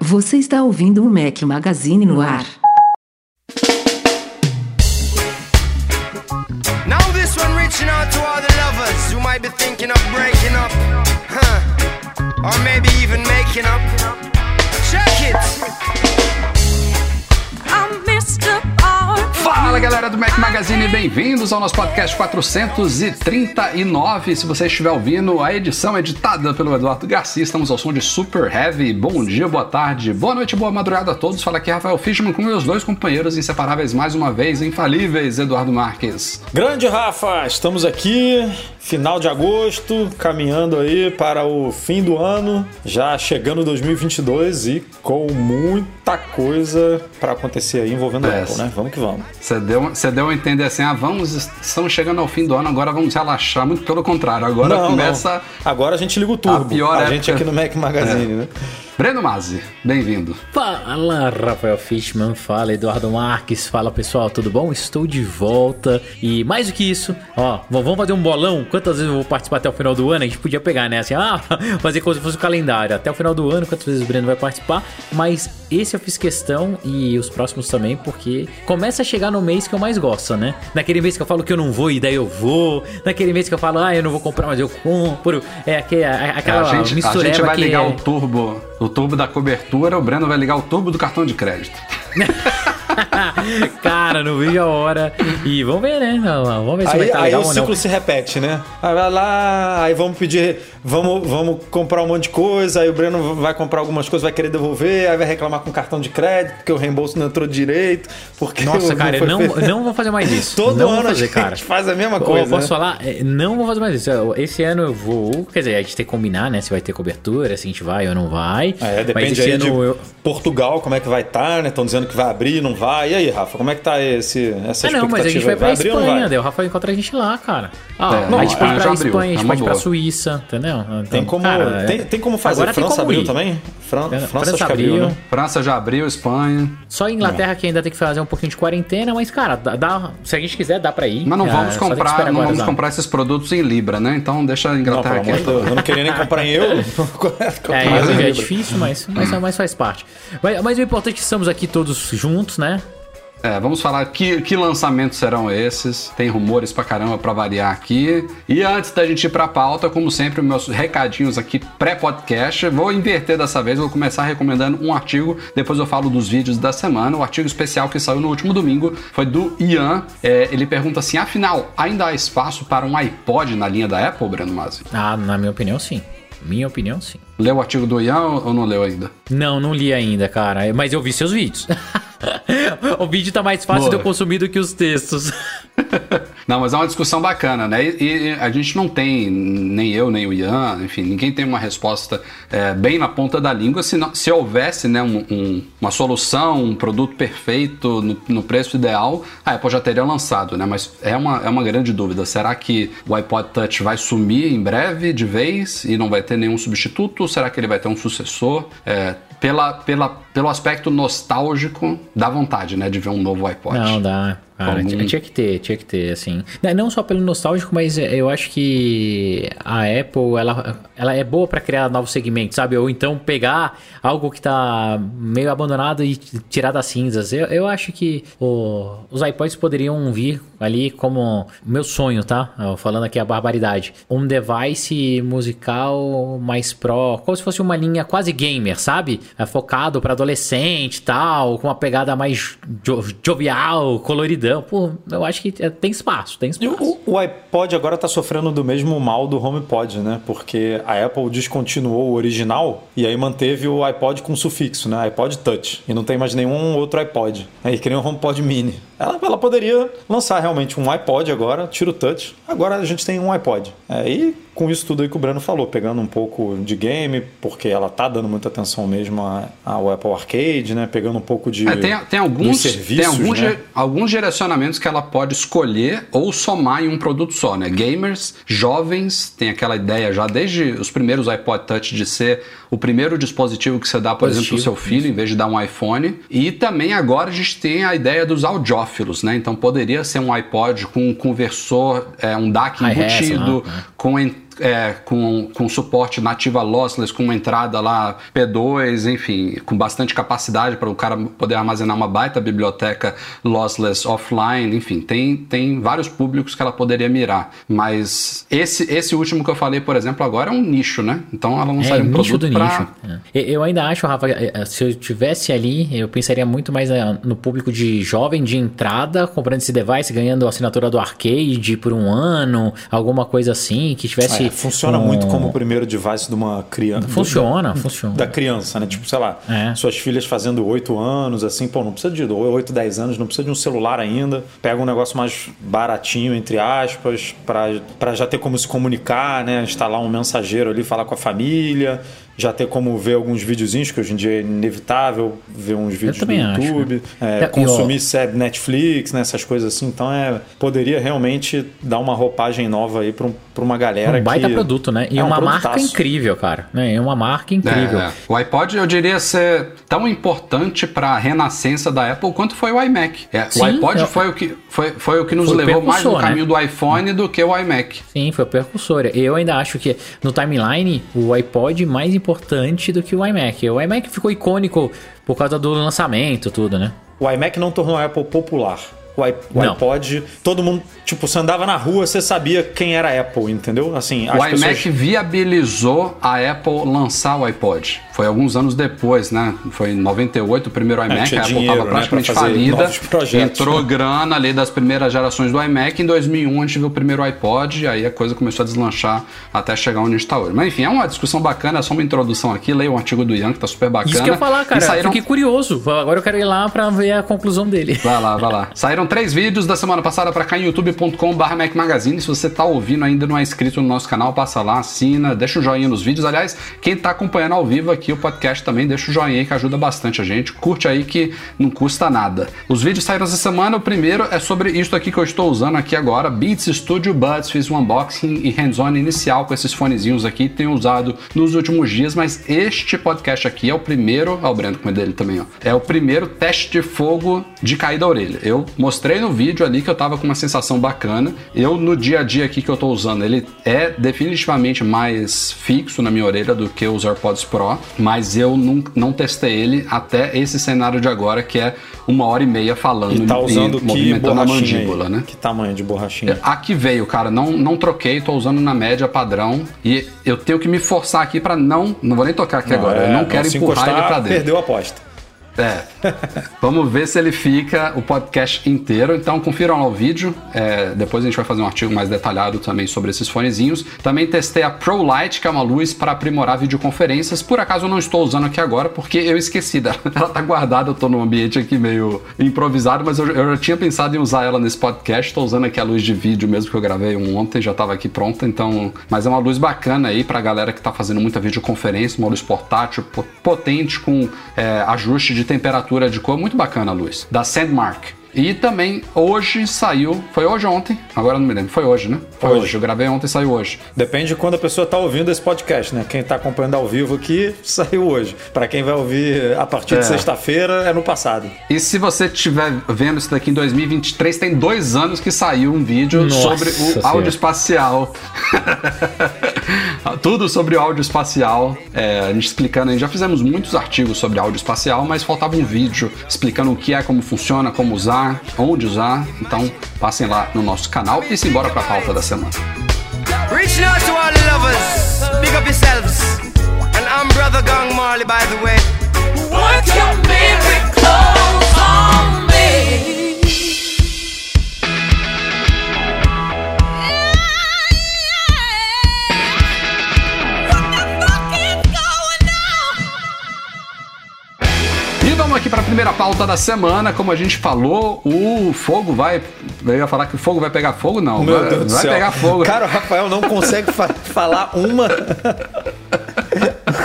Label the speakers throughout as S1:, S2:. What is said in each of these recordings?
S1: Você está ouvindo o Mac Magazine no ar.
S2: Now this one reaching out to all the lovers who might be thinking of? Or maybe even making up. Check it.
S3: Fala galera do Mac Magazine, bem-vindos ao nosso podcast 439. Se você estiver ouvindo, a edição é editada pelo Eduardo Garcia. Estamos ao som de Super Heavy. Bom dia, boa tarde, boa noite, boa madrugada a todos. Fala aqui Rafael Fishman com meus dois companheiros inseparáveis mais uma vez, infalíveis, Eduardo Marques.
S4: Grande Rafa, estamos aqui, final de agosto, caminhando aí para o fim do ano, já chegando 2022 e com muita coisa para acontecer aí envolvendo
S3: É.
S4: Apple, né? Vamos que vamos.
S3: Deu, você deu a entender assim, ah, vamos, estamos chegando ao fim do ano, agora vamos relaxar. Muito pelo contrário, agora
S4: Não,
S3: começa.
S4: não. Agora a gente liga o turbo.
S3: A pior
S4: a
S3: época.
S4: gente aqui no Mac Magazine,
S3: É.
S4: né?
S3: Breno Mazzi, bem-vindo.
S5: Fala, Rafael Fishman, fala, Eduardo Marques, fala pessoal, tudo bom? Estou de volta e mais do que isso, ó, vamos fazer um bolão. Quantas vezes eu vou participar até o final do ano? A gente podia pegar, né? Assim, ah, fazer como se fosse o calendário. Até o final do ano, quantas vezes o Breno vai participar. Mas esse eu fiz questão e os próximos também, porque começa a chegar no mês que eu mais gosto, né? Naquele mês que eu falo que eu não vou e daí eu vou. Naquele mês que eu falo, ah, eu não vou comprar, mas eu compro. É aquele, a- aquela
S3: a gente, a gente vai ligar
S5: é-
S3: o turbo, o turbo da cobertura, o Breno vai ligar o turbo do cartão de crédito.
S5: Cara, não vejo a hora. E vamos ver, né? Vamos ver se vai
S4: Aí,
S5: estar
S4: aí
S5: legal
S4: o
S5: não.
S4: ciclo se repete, né? Aí vai lá, aí vamos pedir, vamos, vamos comprar um monte de coisa, aí o Breno vai comprar algumas coisas, vai querer devolver, aí vai reclamar com cartão de crédito, porque o reembolso não entrou direito, porque
S5: Nossa, cara, eu não,
S4: feito.
S5: não vou fazer mais isso.
S4: Todo
S5: não
S4: ano
S5: fazer,
S4: a gente
S5: cara.
S4: faz a mesma
S5: Eu
S4: coisa.
S5: posso
S4: né?
S5: falar? É, Não vou fazer mais isso. Esse ano eu vou. Quer dizer, a gente tem que combinar, né? Se vai ter cobertura, se a gente vai ou não vai.
S4: É, depende aí
S5: ano
S4: de
S5: eu.
S4: Portugal, como é que vai estar, né? Estão dizendo que vai abrir, não vai. E aí, Rafa, como é que tá esse, essa
S5: Ah, não, mas a gente
S4: expectativa?
S5: vai pra
S4: não
S5: Espanha,
S4: vai?
S5: daí o Rafael encontra a gente lá, cara. Ah,
S3: É,
S5: a
S3: não,
S5: gente pode
S3: é,
S5: pra
S3: abriu,
S5: Espanha, a
S3: é
S5: gente pode ir pra. Suíça, entendeu?
S4: Tem
S5: Então,
S4: como,
S5: cara,
S4: tem,
S5: é-
S4: tem como fazer.
S5: Agora tem
S4: França
S5: como
S4: abriu
S5: ir.
S4: também? Fran-
S5: É,
S4: França,
S5: França
S4: abriu,
S5: abriu.
S4: né?
S3: França já abriu, Espanha.
S5: Só a Inglaterra que ainda tem que fazer um pouquinho de quarentena, mas, cara, dá, dá- se a gente quiser, dá pra ir.
S3: Mas não
S5: É,
S3: vamos
S5: tem
S3: comprar, não
S5: agora
S3: vamos comprar esses produtos em Libra, né? Então deixa a
S4: Não,
S3: Inglaterra quieta.
S4: Deus, eu não queria nem comprar em euro.
S5: É, é difícil, mas, mas, mas faz parte. Mas, mas o importante é que estamos aqui todos juntos, né?
S3: É, vamos falar que, que lançamentos serão esses. Tem rumores pra caramba pra variar aqui. E antes da gente ir pra pauta, como sempre, meus recadinhos aqui pré-podcast. Vou inverter dessa vez, vou começar recomendando um artigo, depois eu falo dos vídeos da semana. O artigo especial que saiu no último domingo foi do Ian. É, ele pergunta assim: afinal, ainda há espaço para um iPod na linha da Apple, Breno Masi?
S5: Ah, na minha opinião, sim. Minha opinião, sim.
S3: Leu o artigo do Ian ou não leu ainda?
S5: Não, não li ainda, cara. Mas eu vi seus vídeos. o vídeo tá mais fácil
S3: Boa.
S5: de eu consumir do que os textos.
S3: Não, mas é uma discussão bacana, né? E, e a gente não tem, nem eu, nem o Ian, enfim, ninguém tem uma resposta é, bem na ponta da língua. Se, não- se houvesse né, um- um- uma solução, um produto perfeito no, no preço ideal, a Apple já teria lançado, né? Mas é uma, é uma grande dúvida. Será que o iPod Touch vai sumir em breve, de vez, e não vai ter nenhum substituto? Ou será que ele vai ter um sucessor? É, pela, pela, pelo aspecto nostálgico, dá vontade, né, de ver um novo iPod.
S5: Não, dá. Cara,
S3: Como-
S5: tinha tinha que ter, tinha que ter, assim. Não- Não só pelo nostálgico, mas é, eu acho que a Apple, ela, ela é boa pra criar novos segmentos, sabe? Ou então pegar algo que tá meio abandonado e tirar das cinzas. Eu, eu acho que o- os iPods poderiam vir ali como meu sonho, tá? Falando aqui a barbaridade. Um device musical mais pro, como se fosse uma linha quase gamer, sabe? É focado pra adolescente e tal, com uma pegada mais jo- jovial, coloridão. Pô, eu acho que é, tem espaço, tem espaço.
S4: o, o iPod agora tá sofrendo do mesmo mal do HomePod, né? Porque a Apple descontinuou o original e aí manteve o iPod com sufixo, né? iPod Touch. E não tem mais nenhum outro iPod. Aí criou um HomePod Mini. Ela, ela poderia lançar realmente um iPod agora, tira o Touch. Agora a gente tem um iPod. Aí com isso tudo aí que o Breno falou, pegando um pouco de game, porque ela tá dando muita atenção mesmo a- ao Apple Arcade, né? Pegando um pouco de
S3: É, tem, tem alguns,
S4: serviços,
S3: tem alguns,
S4: né?
S3: ge- alguns direcionamentos que ela pode escolher ou somar em um produto só, né? Gamers, jovens, tem aquela ideia já desde os primeiros iPod Touch de ser o primeiro dispositivo que você dá, por exemplo, pro seu filho, em vez de dar um iPhone. E também agora a gente tem a ideia dos audiófilos, né? Então poderia ser um iPod com um conversor, é, um DAC embutido,
S5: lá, né?
S3: com en- é, com, com suporte nativa lossless, com uma entrada lá P2, enfim, com bastante capacidade para o cara poder armazenar uma baita biblioteca lossless offline, enfim, tem, tem vários públicos que ela poderia mirar. Mas esse, esse último que eu falei, por exemplo, agora é um nicho, né? Então ela não
S5: É,
S3: sai um produto pra...
S5: nicho. É. Eu- ainda acho, Rafa, eh, eh, se eu tivesse ali, eu pensaria muito mais eh, no público de jovem de entrada, comprando esse device, ganhando a assinatura do arcade por um ano, alguma coisa assim, que tivesse.
S4: É, funciona
S5: um-
S4: muito como o primeiro device de uma criança.
S5: Funciona, funciona.
S4: Da criança, né? Tipo, sei lá,
S5: É.
S4: suas filhas fazendo 8 anos, assim, pô, não precisa de 8, 10 anos, não precisa de um celular ainda. Pega um negócio mais baratinho, entre aspas, pra já ter como se comunicar, né? Instalar um mensageiro ali, falar com a família. Já ter como ver alguns videozinhos, que hoje em dia é inevitável ver uns vídeos
S5: acho,
S4: YouTube,
S5: né?
S4: é,
S5: É,
S4: consumir série Netflix, né, essas coisas assim. Então é poderia realmente dar uma roupagem nova aí para um, uma galera
S5: Um baita
S4: que
S5: produto, né? E
S4: é um
S5: uma marca
S4: produtaço.
S5: incrível, cara. Né? É uma marca incrível.
S3: É, é. O iPod eu diria ser tão importante para a renascença da Apple quanto foi o iMac. É, o
S5: Sim,
S3: iPod
S5: eu-
S3: foi, o que, foi, foi o que nos
S5: Foi o
S3: levou mais no
S5: né?
S3: caminho do iPhone do que o iMac.
S5: Sim, foi o precursor. Eu ainda acho que no timeline o iPod mais importante do que o iMac. O iMac ficou icônico por causa do lançamento, tudo, né?
S4: O iMac não tornou a Apple popular. O,
S5: Não.
S4: iPod, todo mundo, tipo, você andava na rua, você sabia quem era a Apple, entendeu? Assim,
S3: O iMac
S4: pessoas...
S3: viabilizou a Apple lançar o iPod. Foi alguns anos depois, né? Foi em 98 o primeiro iMac,
S4: É, tinha
S3: a Apple
S4: dinheiro,
S3: estava
S4: né,
S3: praticamente
S4: pra fazer
S3: falida.
S4: projetos,
S3: entrou
S4: né?
S3: grana ali das primeiras gerações do iMac. Em 2001 a gente viu o primeiro iPod e aí a coisa começou a deslanchar até chegar onde a gente está hoje. Mas enfim, é uma discussão bacana, é só uma introdução aqui. Leia o artigo do Ian, que tá super bacana.
S5: Isso que eu ia falar,
S3: E
S5: cara.
S3: saíram...
S5: Fiquei curioso. Agora eu quero ir lá pra ver a conclusão dele.
S3: Vai lá, vai lá. Saíram três vídeos da semana passada pra cá em youtube.com.br Magazine. Se você tá ouvindo ainda não é inscrito no nosso canal, passa lá, assina, deixa um joinha nos vídeos. Aliás, quem tá acompanhando ao vivo aqui o podcast também, deixa o joinha aí que ajuda bastante a gente. Curte aí que não custa nada. Os vídeos saíram essa semana. O primeiro é sobre isso aqui que eu estou usando aqui agora, Beats Studio Buds. Fiz um unboxing e hands-on inicial com esses fonezinhos aqui. Tenho usado nos últimos dias, mas este podcast aqui é o primeiro. Ó, o Breno com dele também, ó. É o primeiro teste de fogo de cair da orelha. Eu mostrei no vídeo ali que eu tava com uma sensação bacana. Eu, no dia a dia aqui que eu tô usando, ele é definitivamente mais fixo na minha orelha do que os AirPods Pro, mas eu não, não testei ele até esse cenário de agora, que é uma hora e meia falando
S4: E tá usando
S3: e movimentando a mandíbula,
S4: aí?
S3: né?
S4: Que tamanho de borrachinha?
S3: Aqui veio, cara, não, não troquei, tô usando na média padrão e eu tenho que me forçar aqui pra não, não vou nem tocar aqui agora, eu
S4: é,
S3: não quero
S4: se
S3: empurrar ele
S4: encostar,
S3: pra dentro.
S4: Perdeu a aposta.
S3: É. Vamos ver se ele fica o podcast inteiro. Então confiram lá o vídeo. É, depois a gente vai fazer um artigo mais detalhado também sobre esses fonezinhos. Também testei a Pro Light, que é uma luz para aprimorar videoconferências. Por acaso eu não estou usando aqui agora porque eu esqueci dela. Ela tá guardada, eu tô num ambiente aqui meio improvisado, mas eu, eu já tinha pensado em usar ela nesse podcast. Estou usando aqui a luz de vídeo mesmo que eu gravei um ontem, já estava aqui pronta. Então, mas é uma luz bacana aí pra galera que tá fazendo muita videoconferência, uma luz portátil, po- potente com é, ajuste de temperatura de cor, muito bacana a luz, da Sandmark. E também hoje saiu, foi hoje ou ontem? Agora eu não me lembro, foi hoje, né? Foi
S4: Hoje.
S3: hoje, eu gravei ontem e saiu hoje.
S4: Depende de quando a pessoa tá ouvindo esse podcast, né? Quem tá acompanhando ao vivo aqui, saiu hoje. Pra quem vai ouvir a partir
S3: É.
S4: de sexta-feira, é no passado.
S3: E se você estiver vendo isso daqui em 2023, tem dois anos que saiu um vídeo
S5: Nossa
S3: sobre o
S5: Senhora.
S3: áudio espacial. Tudo sobre o áudio espacial. É, a gente explicando, a gente já fizemos muitos artigos sobre áudio espacial, mas faltava um vídeo explicando o que é, como funciona, como usar, onde usar. Então passem lá no nosso canal e simbora pra pauta da semana.
S2: Reaching out to all the lovers, big up yourselves. And I'm Brother Gang Marley, by the way.
S3: Aqui para a primeira pauta da semana. Como a gente falou, o fogo vai Eu ia falar que o fogo vai pegar fogo, não.
S4: Meu
S3: vai,
S4: Deus do
S3: vai
S4: céu.
S3: pegar fogo.
S4: Cara, o Rafael não consegue fa- falar uma.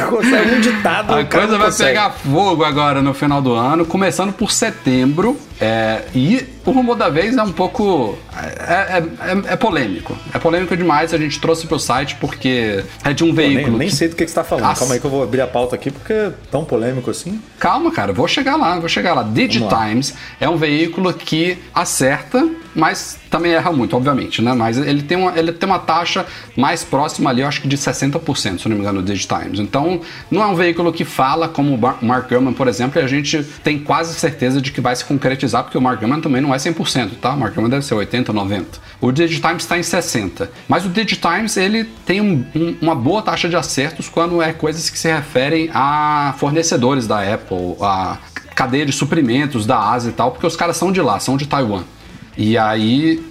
S4: consegue um ditado.
S3: A coisa vai
S4: consegue.
S3: pegar fogo agora no final do ano, começando por setembro. é, e o rumor da vez é um pouco. É, é- é- é polêmico. É polêmico demais. A gente trouxe pro site porque é de um
S4: Pô, nem,
S3: veículo.
S4: nem
S3: que-
S4: sei do que, que você tá falando. Calma aí que eu vou abrir a pauta aqui porque é tão polêmico assim.
S3: Calma, cara, vou chegar lá, vou chegar lá. Digitimes é um veículo que acerta, mas também erra muito, obviamente, né? Mas ele tem uma, ele tem uma taxa mais próxima ali, eu acho que de 60%, se não me engano, do Digitimes. Então, não é um veículo que fala como o Mar- Mark Gurman, por exemplo, e a gente tem quase certeza de que vai se concretizar, porque o Mark Gurman também não é 100%, tá? O Mark Gurman deve ser 80, 90. O Digitimes está em 60. Mas o Digitimes, ele tem um- um- uma boa taxa de acertos quando é coisas que se referem a fornecedores da Apple, a cadeia de suprimentos da Ásia e tal, porque os caras são de lá, são de Taiwan. E aí,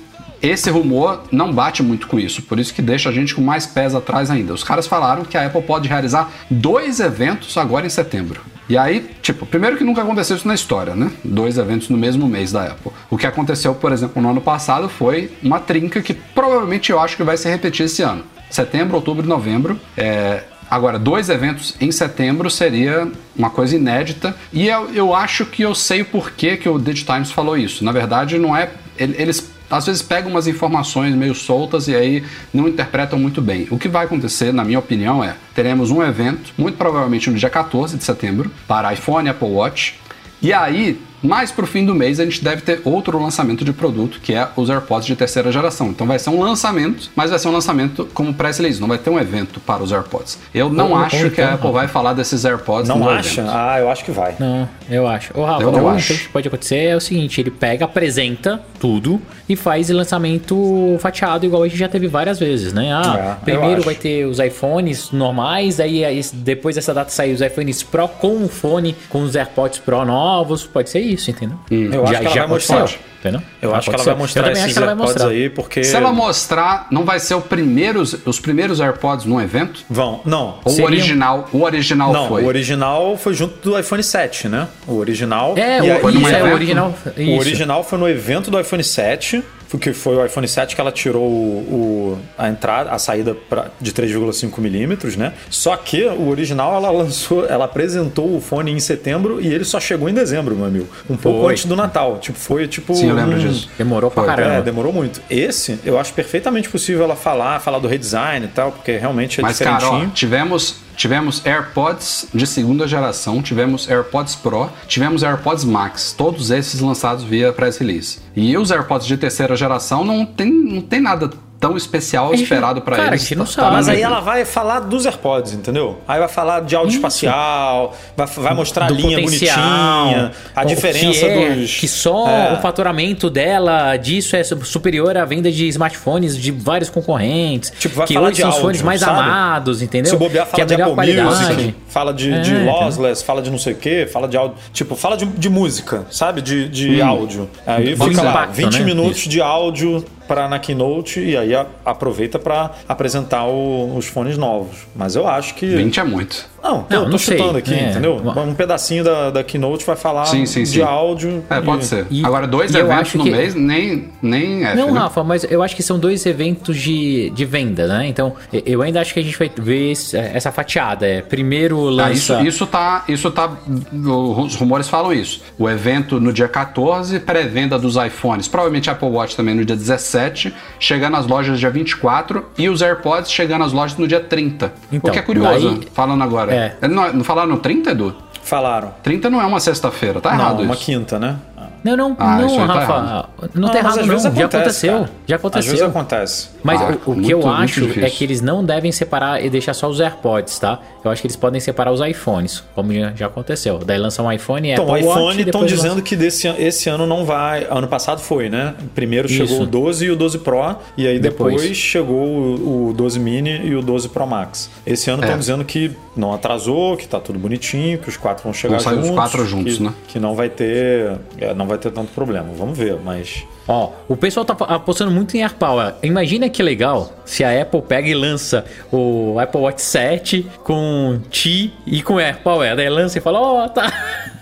S3: esse rumor não bate muito com isso, por isso que deixa a gente com mais pés atrás ainda. Os caras falaram que a Apple pode realizar dois eventos agora em setembro. E aí, tipo, primeiro que nunca aconteceu isso na história, né? Dois eventos no mesmo mês da Apple. O que aconteceu, por exemplo, no ano passado foi uma trinca que provavelmente eu acho que vai se repetir esse ano. Setembro, outubro e novembro. É, Agora, dois eventos em setembro seria uma coisa inédita. E eu, eu acho que eu sei o porquê que o Digitimes falou isso. Na verdade, não é. ele- Eles às vezes pegam umas informações meio soltas e aí não interpretam muito bem. O que vai acontecer, na minha opinião, é: teremos um evento, muito provavelmente no dia 14 de setembro, para iPhone Apple Watch. E aí, mais pro fim do mês, a gente deve ter outro lançamento de produto, que é os AirPods de terceira geração. Então vai ser um lançamento, mas vai ser um lançamento como press release, não vai ter um evento para os AirPods. Eu não
S5: Ou- ou
S3: acho que a Apple vai falar desses AirPods
S4: Não
S3: no
S4: acha?
S3: evento.
S4: Ah, eu acho que vai.
S5: Não, eu acho. Ô, Rafa,
S3: Eu não acho.
S5: o que pode acontecer é o seguinte: ele pega, apresenta tudo e faz lançamento fatiado, igual a gente já teve várias vezes, né? Ah,
S4: É,
S5: primeiro vai ter os iPhones normais, aí aí depois dessa data sair os iPhones Pro com o fone, com os AirPods Pro novos. Pode ser isso, entendeu?
S4: Eu acho que ela vai
S5: aconteceu,
S4: mostrar.
S5: Entendeu?
S4: Eu
S5: Já
S4: acho que ela
S5: aconteceu.
S4: vai mostrar esses
S5: que
S4: AirPods
S5: mostrar.
S4: aí, porque.
S3: Se ela mostrar, não vai ser o primeiros, os primeiros AirPods num evento?
S4: Vão. Não.
S3: Ou o original, o original
S4: Não,
S3: foi?
S4: o original foi junto do iPhone 7, né? O original.
S5: É,
S4: e
S5: o,
S3: Foi
S5: isso, é o original.
S4: O
S5: Isso.
S4: original foi no evento do iPhone 7, porque foi o iPhone 7 que ela tirou o, o- a entrada, a saída pra, de 3,5 milímetros, né? Só que o original ela lançou, ela apresentou o fone em setembro e ele só chegou em dezembro, meu amigo. Um pouco
S5: Foi.
S4: antes do Natal. Tipo, foi tipo.
S3: Sim, eu lembro
S4: um-
S3: disso.
S5: Demorou pra
S3: Foi.
S5: caramba.
S4: É, demorou muito. Esse, eu acho perfeitamente possível ela falar, falar do redesign e tal, porque realmente é
S3: Mas, cara,
S4: diferentinho.
S3: ó, tivemos, tivemos AirPods de segunda geração, tivemos AirPods Pro, tivemos AirPods Max, todos esses lançados via press release. E os AirPods de terceira geração não tem, não tem nada tão especial
S5: gente-
S3: esperado pra
S5: cara,
S3: eles.
S5: a gente não
S3: Tá-
S5: sabe.
S4: Mas aí ela vai falar dos AirPods, entendeu? Aí vai falar de áudio espacial, vai, vai mostrar a
S5: do
S4: linha
S5: potencial,
S4: bonitinha, a diferença
S5: que é,
S4: dos.
S5: que só
S4: É.
S5: o faturamento dela disso é su- superior à venda de smartphones de vários concorrentes.
S4: Tipo, vai
S5: que
S4: falar
S5: hoje
S4: de
S5: são os fones mais
S4: sabe?
S5: amados, entendeu?
S4: Se bobear,
S5: que
S4: fala
S5: é a
S4: de Apple
S5: qualidade.
S4: Music, fala de,
S5: É,
S4: de
S5: entendeu?
S4: lossless, fala de não sei o que, fala de áudio. Tipo, fala de, de música, sabe? De, de áudio. Aí fica lá,
S5: impacto,
S4: 20
S5: né?
S4: minutos
S5: Isso.
S4: de áudio para na Keynote e aí aproveita para apresentar o- os fones novos. Mas eu acho que.
S3: 20 é muito.
S4: Não, tô,
S5: Não,
S4: tô
S5: não sei.
S4: chutando aqui,
S5: É.
S4: entendeu? Um pedacinho da, da Keynote vai falar
S3: Sim, sim,
S4: de
S3: sim.
S4: áudio.
S3: É, pode
S4: e-
S3: ser.
S5: e-
S3: Agora, dois
S5: eu
S3: eventos
S5: acho
S3: no
S5: que-
S3: mês, nem, nem F,
S5: Não,
S3: né?
S5: Rafa, mas eu acho que são dois eventos de, de venda, né? Então, eu ainda acho que a gente vai ver esse- essa fatiada. É, primeiro
S3: Ah, isso,
S5: lança...
S3: isso tá. Isso tá. Os rumores falam isso. O evento no dia 14, pré-venda dos iPhones, provavelmente Apple Watch também no dia 17, chegando às lojas dia 24 e os AirPods chegando às lojas no dia 30.
S5: Então,
S3: o que é curioso,
S5: daí-
S3: falando agora.
S5: É.
S3: Não, falaram no 30, Edu?
S4: Falaram.
S3: 30 não é uma sexta-feira, tá
S4: Não,
S3: errado
S4: uma
S3: isso.
S4: quinta, né?
S5: Não, não,
S3: Ah,
S5: não,
S3: tá
S5: Rafa.
S3: errado.
S5: não tá
S4: mas
S5: errado, não.
S4: vezes
S5: Já
S4: acontece,
S5: aconteceu.
S4: cara.
S5: Já
S4: Às vezes
S5: aconteceu.
S4: acontece.
S5: Mas
S3: Ah,
S5: o, o que
S3: muito-
S5: eu
S3: muito
S5: acho
S3: difícil.
S5: é que eles não devem separar e deixar só os AirPods, tá? Eu acho que eles podem separar os iPhones, como já, já aconteceu. Daí lança um iPhone e
S4: Então, o
S5: Apple Watch,
S4: iPhone estão dizendo
S5: lança-
S4: que desse, esse ano não vai. Ano passado foi, né? Primeiro chegou
S5: Isso.
S4: o 12 e o 12 Pro, e aí depois,
S5: Depois.
S4: chegou o, o 12 Mini e o 12 Pro Max. Esse ano estão
S3: É.
S4: dizendo que não atrasou, que tá tudo bonitinho, que os quatro vão chegar
S3: Vão sair os
S4: juntos.
S3: quatro juntos,
S4: que,
S3: né?
S4: Que não vai ter. é, não vai ter tanto problema. Vamos ver, mas.
S5: Ó, o pessoal tá apostando muito em AirPower. Imagina que legal se a Apple pega e lança o Apple Watch 7 com Qi e com AirPower. Daí lança e fala, ó, tá.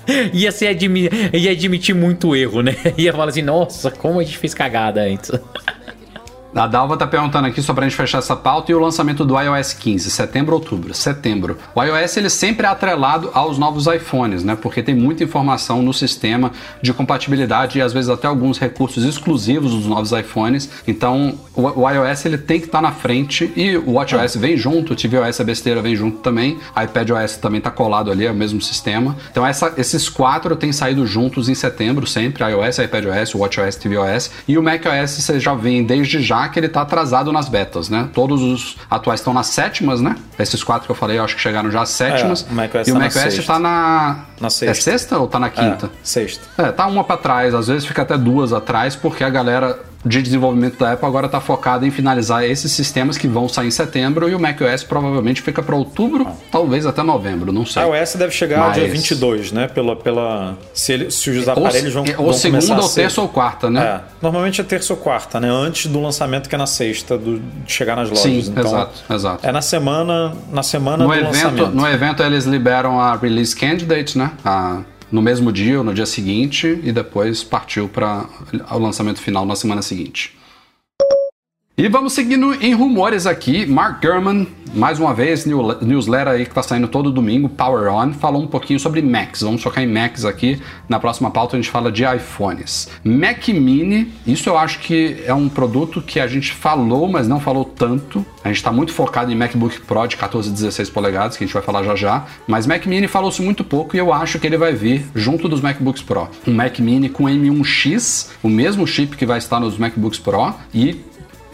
S5: ia, ser admi ia admitir muito erro, né? Ia falar assim, nossa, como a gente fez cagada antes.
S3: A Dalva tá perguntando aqui só pra gente fechar essa pauta e o lançamento do iOS 15, setembro, outubro, setembro. O iOS ele sempre é atrelado aos novos iPhones, né? Porque tem muita informação no sistema de compatibilidade e às vezes até alguns recursos exclusivos dos novos iPhones. Então, o, o iOS ele tem que estar tá na frente e o WatchOS vem junto, o tvOS a besteira vem junto também, iPadOS também tá colado ali, é o mesmo sistema. Então, essa, esses quatro têm saído juntos em setembro sempre, iOS, iPadOS, WatchOS, tvOS e o macOS você já vem desde já que ele tá atrasado nas betas, né? Todos os atuais estão nas sétimas, né? Esses quatro que eu falei, eu acho que chegaram já às sétimas.
S4: É, o macOS
S3: e o
S4: na
S3: macOS
S4: sexta.
S3: tá na.
S4: Na sexta.
S3: É sexta ou tá na quinta?
S4: É, sexta.
S3: É, tá uma pra trás, às vezes fica até duas atrás, porque a galera de desenvolvimento da Apple agora tá focada em finalizar esses sistemas que vão sair em setembro e o macOS provavelmente fica para outubro, talvez até novembro, não sei.
S4: A iOS deve chegar
S3: Mas-
S4: dia 22, né? Pela, pela, se, ele- se os aparelhos vão,
S3: ou
S4: vão começar
S3: segunda, ou terça ou quarta, né?
S4: É, normalmente é terça ou quarta, né? Antes do lançamento que é na sexta, do- de chegar nas lojas.
S3: Sim,
S4: então,
S3: exato, exato.
S4: É na semana, na semana
S3: No
S4: do
S3: evento,
S4: lançamento.
S3: no evento eles liberam a release candidate, né? A- no mesmo dia ou no dia seguinte e depois partiu para o lançamento final na semana seguinte. E vamos seguindo em rumores aqui. Mark Gurman, mais uma vez, new- newsletter aí que tá saindo todo domingo, Power On, falou um pouquinho sobre Macs. Vamos focar em Macs aqui. Na próxima pauta a gente fala de iPhones. Mac Mini, isso eu acho que é um produto que a gente falou, mas não falou tanto. A gente está muito focado em MacBook Pro de 14 e 16 polegadas, que a gente vai falar já já. Mas Mac Mini falou-se muito pouco e eu acho que ele vai vir junto dos MacBooks Pro. Um Mac Mini com M1X, o mesmo chip que vai estar nos MacBooks Pro e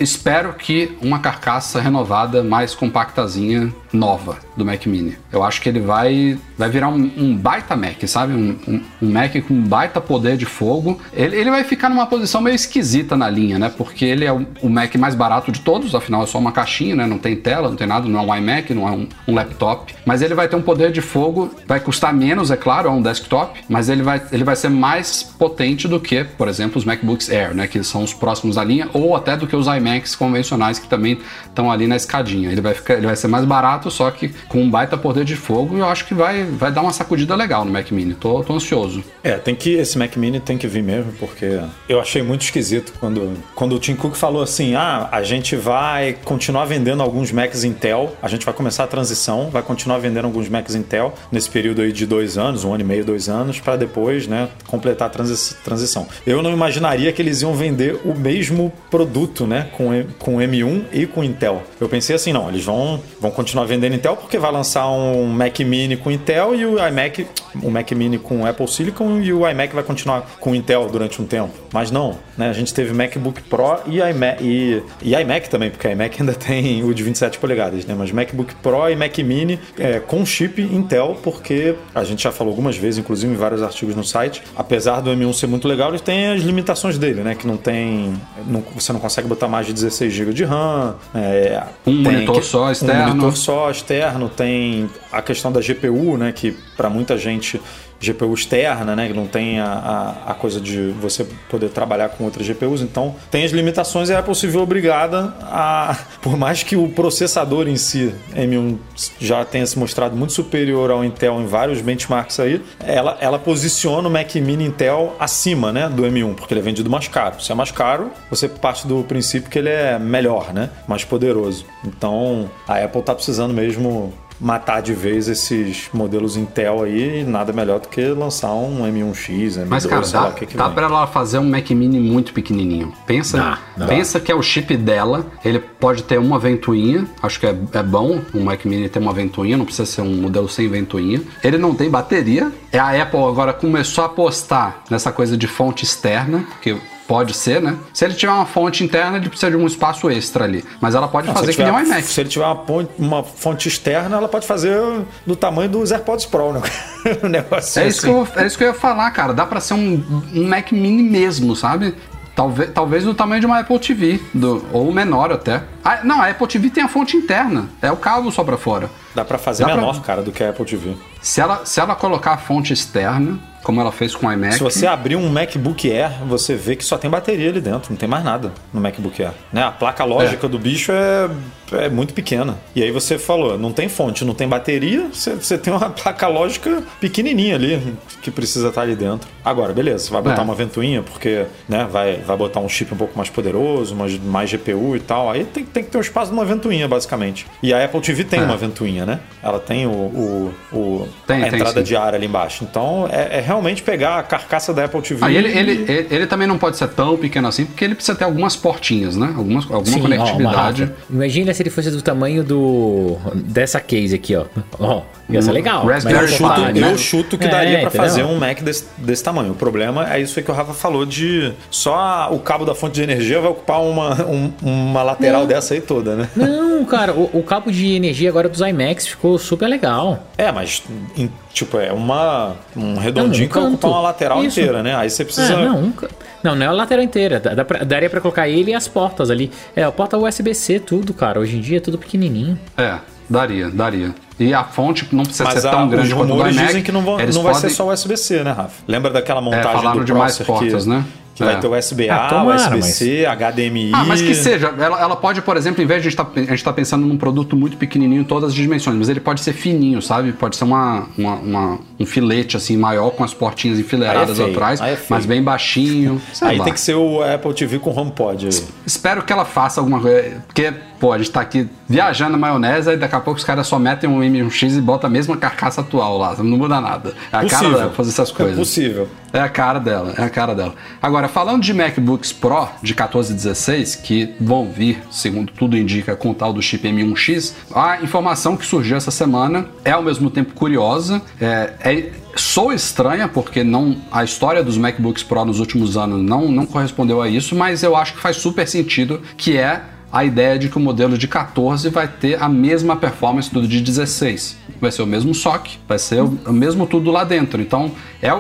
S3: Espero que uma carcaça renovada, mais compactazinha, nova do Mac Mini. Eu acho que ele vai, vai virar um, um baita Mac, sabe? Um, um- um Mac com baita poder de fogo. Ele, ele vai ficar numa posição meio esquisita na linha, né? Porque ele é o, o Mac mais barato de todos, afinal é só uma caixinha, né? Não tem tela, não tem nada, não é um iMac, não é um, um laptop. Mas ele vai ter um poder de fogo, vai custar menos, é claro, é um desktop, mas ele vai, ele vai ser mais potente do que, por exemplo, os MacBooks Air, né? Que são os próximos da linha, ou até do que os iMacs convencionais que também estão ali na escadinha. Ele vai, ficar, ele vai ser mais barato, só que com um baita poder de fogo, eu acho que vai, vai dar uma sacudida legal no Mac Mini. Tô, tô ansioso.
S4: É, tem que esse Mac Mini tem que vir mesmo, porque eu achei muito esquisito quando, quando o Tim Cook falou assim: "Ah, a gente vai continuar vendendo alguns Macs Intel, a gente vai começar a transição, vai continuar vendendo alguns Macs Intel nesse período aí de dois anos, um ano e meio, dois anos, para depois, né, completar a transi- transição". Eu não imaginaria que eles iam vender o mesmo produto, né, com com M1 e com Intel. Eu pensei assim, não, eles vão vão continuar vendendo Intel porque vai lançar um Mac Mini com Intel e o iMac, o Mac Mini com Apple Silicon e o iMac vai continuar com Intel durante um tempo. Mas não, né? A gente teve MacBook Pro e iMac e, e iMac também, porque iMac ainda tem o de 27 polegadas, né? Mas MacBook Pro e Mac Mini é, com chip Intel, porque a gente já falou algumas vezes, inclusive em vários artigos no site, apesar do M1 ser muito legal, ele tem as limitações dele, né? Que não tem, não- você não consegue botar mais de 16 GB de RAM, é,
S3: Um monitor
S4: que-
S3: só
S4: um
S3: externo.
S4: monitor só externo, tem a questão da GPU, né? Que para muita gente GPU externa, né? Que não tem a, a, a coisa de você poder trabalhar com outras GPUs. Então tem as limitações e a Apple se viu obrigada a. Por mais que o processador em si, M1, já tenha se mostrado muito superior ao Intel em vários benchmarks aí, ela, ela posiciona o Mac Mini Intel acima né, do M1, porque ele é vendido mais caro. Se é mais caro, você parte do princípio que ele é melhor, né? Mais poderoso. Então a Apple tá precisando mesmo matar de vez esses modelos Intel aí, e nada melhor do que lançar um M1X, M2,
S3: Mas, cara,
S4: sei lá
S3: dá,
S4: o que que
S3: dá
S4: vem.
S3: pra ela fazer um Mac Mini muito pequenininho. Pensa,
S5: Dá, dá.
S3: pensa que é o chip dela. Ele pode ter uma ventoinha. Acho que é, é bom um Mac Mini ter uma ventoinha. Não precisa ser um modelo sem ventoinha. Ele não tem bateria. É a Apple agora começou a apostar nessa coisa de fonte externa, que pode ser, né? Se ele tiver uma fonte interna, ele precisa de um espaço extra ali. Mas ela pode
S4: Não,
S3: fazer que nem um iMac.
S4: Se ele tiver uma, ponte- uma fonte externa, ela pode fazer do tamanho dos AirPods Pro, né? um negócio
S3: É isso,
S4: assim.
S3: que eu, é isso que eu ia falar, cara. Dá pra ser um, um Mac Mini mesmo, sabe? Talvez, talvez do tamanho de uma Apple TV, do, ou menor até. Ah, não, a Apple TV tem a fonte interna. É o cabo só pra fora.
S4: Dá pra fazer
S3: Dá pra-
S4: menor, cara, do que a Apple TV.
S3: Se ela, se ela colocar a fonte externa, como ela fez com o iMac.
S4: Se você abrir um MacBook Air, você vê que só tem bateria ali dentro, não tem mais nada no MacBook Air. Né? A placa lógica do bicho é, é muito pequena. E aí você falou, não tem fonte, não tem bateria, você, você tem uma placa lógica pequenininha ali que precisa estar ali dentro. Agora, beleza, você vai botar
S3: É.
S4: uma ventoinha porque né, vai, vai botar um chip um pouco mais poderoso, mais, mais GPU e tal. Aí tem, tem que ter um espaço de uma ventoinha, basicamente. E a Apple TV tem
S3: É.
S4: uma ventoinha, né? Ela tem o, o, o-
S3: Tem,
S4: a
S3: tem,
S4: entrada
S3: sim.
S4: de ar ali embaixo. Então é, é realmente pegar a carcaça da Apple TV.
S3: Aí ele, ele, ele, ele também não pode ser tão pequeno assim, porque ele precisa ter algumas portinhas, né? Algumas, alguma
S5: Sim, ó,
S3: conectividade.
S5: uma- Imagina se ele fosse do tamanho do dessa case aqui, ó. Ó, ia ser legal.
S3: Raspberry
S4: Eu
S5: é
S4: chuto,
S3: Pi,
S5: né?
S4: eu chuto que
S5: É,
S4: daria pra
S5: entendeu?
S4: fazer um Mac desse, desse tamanho. O problema é isso aí que o Rafa falou de só o cabo da fonte de energia vai ocupar uma, um- uma lateral dessa aí toda, né?
S5: Não, cara, o, o cabo de energia agora dos iMacs ficou super legal.
S4: É, mas em- tipo, é uma um redondinho
S5: um
S4: que vai ocupar uma lateral
S5: Isso.
S4: inteira, né? Aí você precisa
S5: É, não, um ca- não, não é a lateral inteira. Dá- dá pra- daria pra colocar ele e as portas ali. É, a porta USB-C, tudo, cara. Hoje em dia é tudo pequenininho.
S3: É, daria, daria. E a fonte não precisa
S4: Mas
S3: ser
S4: a-
S3: tão grande quanto o
S4: rumores
S3: iMac.
S4: dizem que não, vão, não vai ser
S3: podem-
S4: só USB-C, né, Rafa? Lembra daquela montagem
S3: falaram
S4: do
S3: de mais portas,
S4: que,
S3: né?
S4: que vai
S3: É.
S4: ter USB-A,
S5: tomara,
S4: USB-C, HDMI.
S3: Ah, mas que seja, ela, ela pode, por exemplo, em vez de a gente tá- a gente tá pensando num produto muito pequenininho em todas as dimensões, mas ele pode ser fininho, sabe? Pode ser uma, uma- uma- um filete assim maior com as portinhas enfileiradas
S4: é
S3: atrás,
S4: é
S3: mas bem baixinho.
S4: Aí
S3: lá.
S4: tem que ser o Apple TV com HomePod.
S3: Espero que ela faça alguma coisa, porque, pô, a gente tá aqui viajando na maionese e daqui a pouco os caras só metem um M1X e botam a mesma carcaça atual lá, não muda nada. É a cara dela fazer essas coisas.
S4: É possível.
S3: É a cara dela, é a cara dela. Agora, falando de MacBooks Pro de 14 e 16, que vão vir, segundo tudo indica, com o tal do chip M1X, a informação que surgiu essa semana é ao mesmo tempo curiosa, é, é- sou estranha, porque não a história dos MacBooks Pro nos últimos anos não, não correspondeu a isso, mas eu acho que faz super sentido, que é a ideia de que o modelo de 14 vai ter a mesma performance do de 16. Vai ser o mesmo SOC, vai ser o, mesmo tudo lá dentro. Então, é,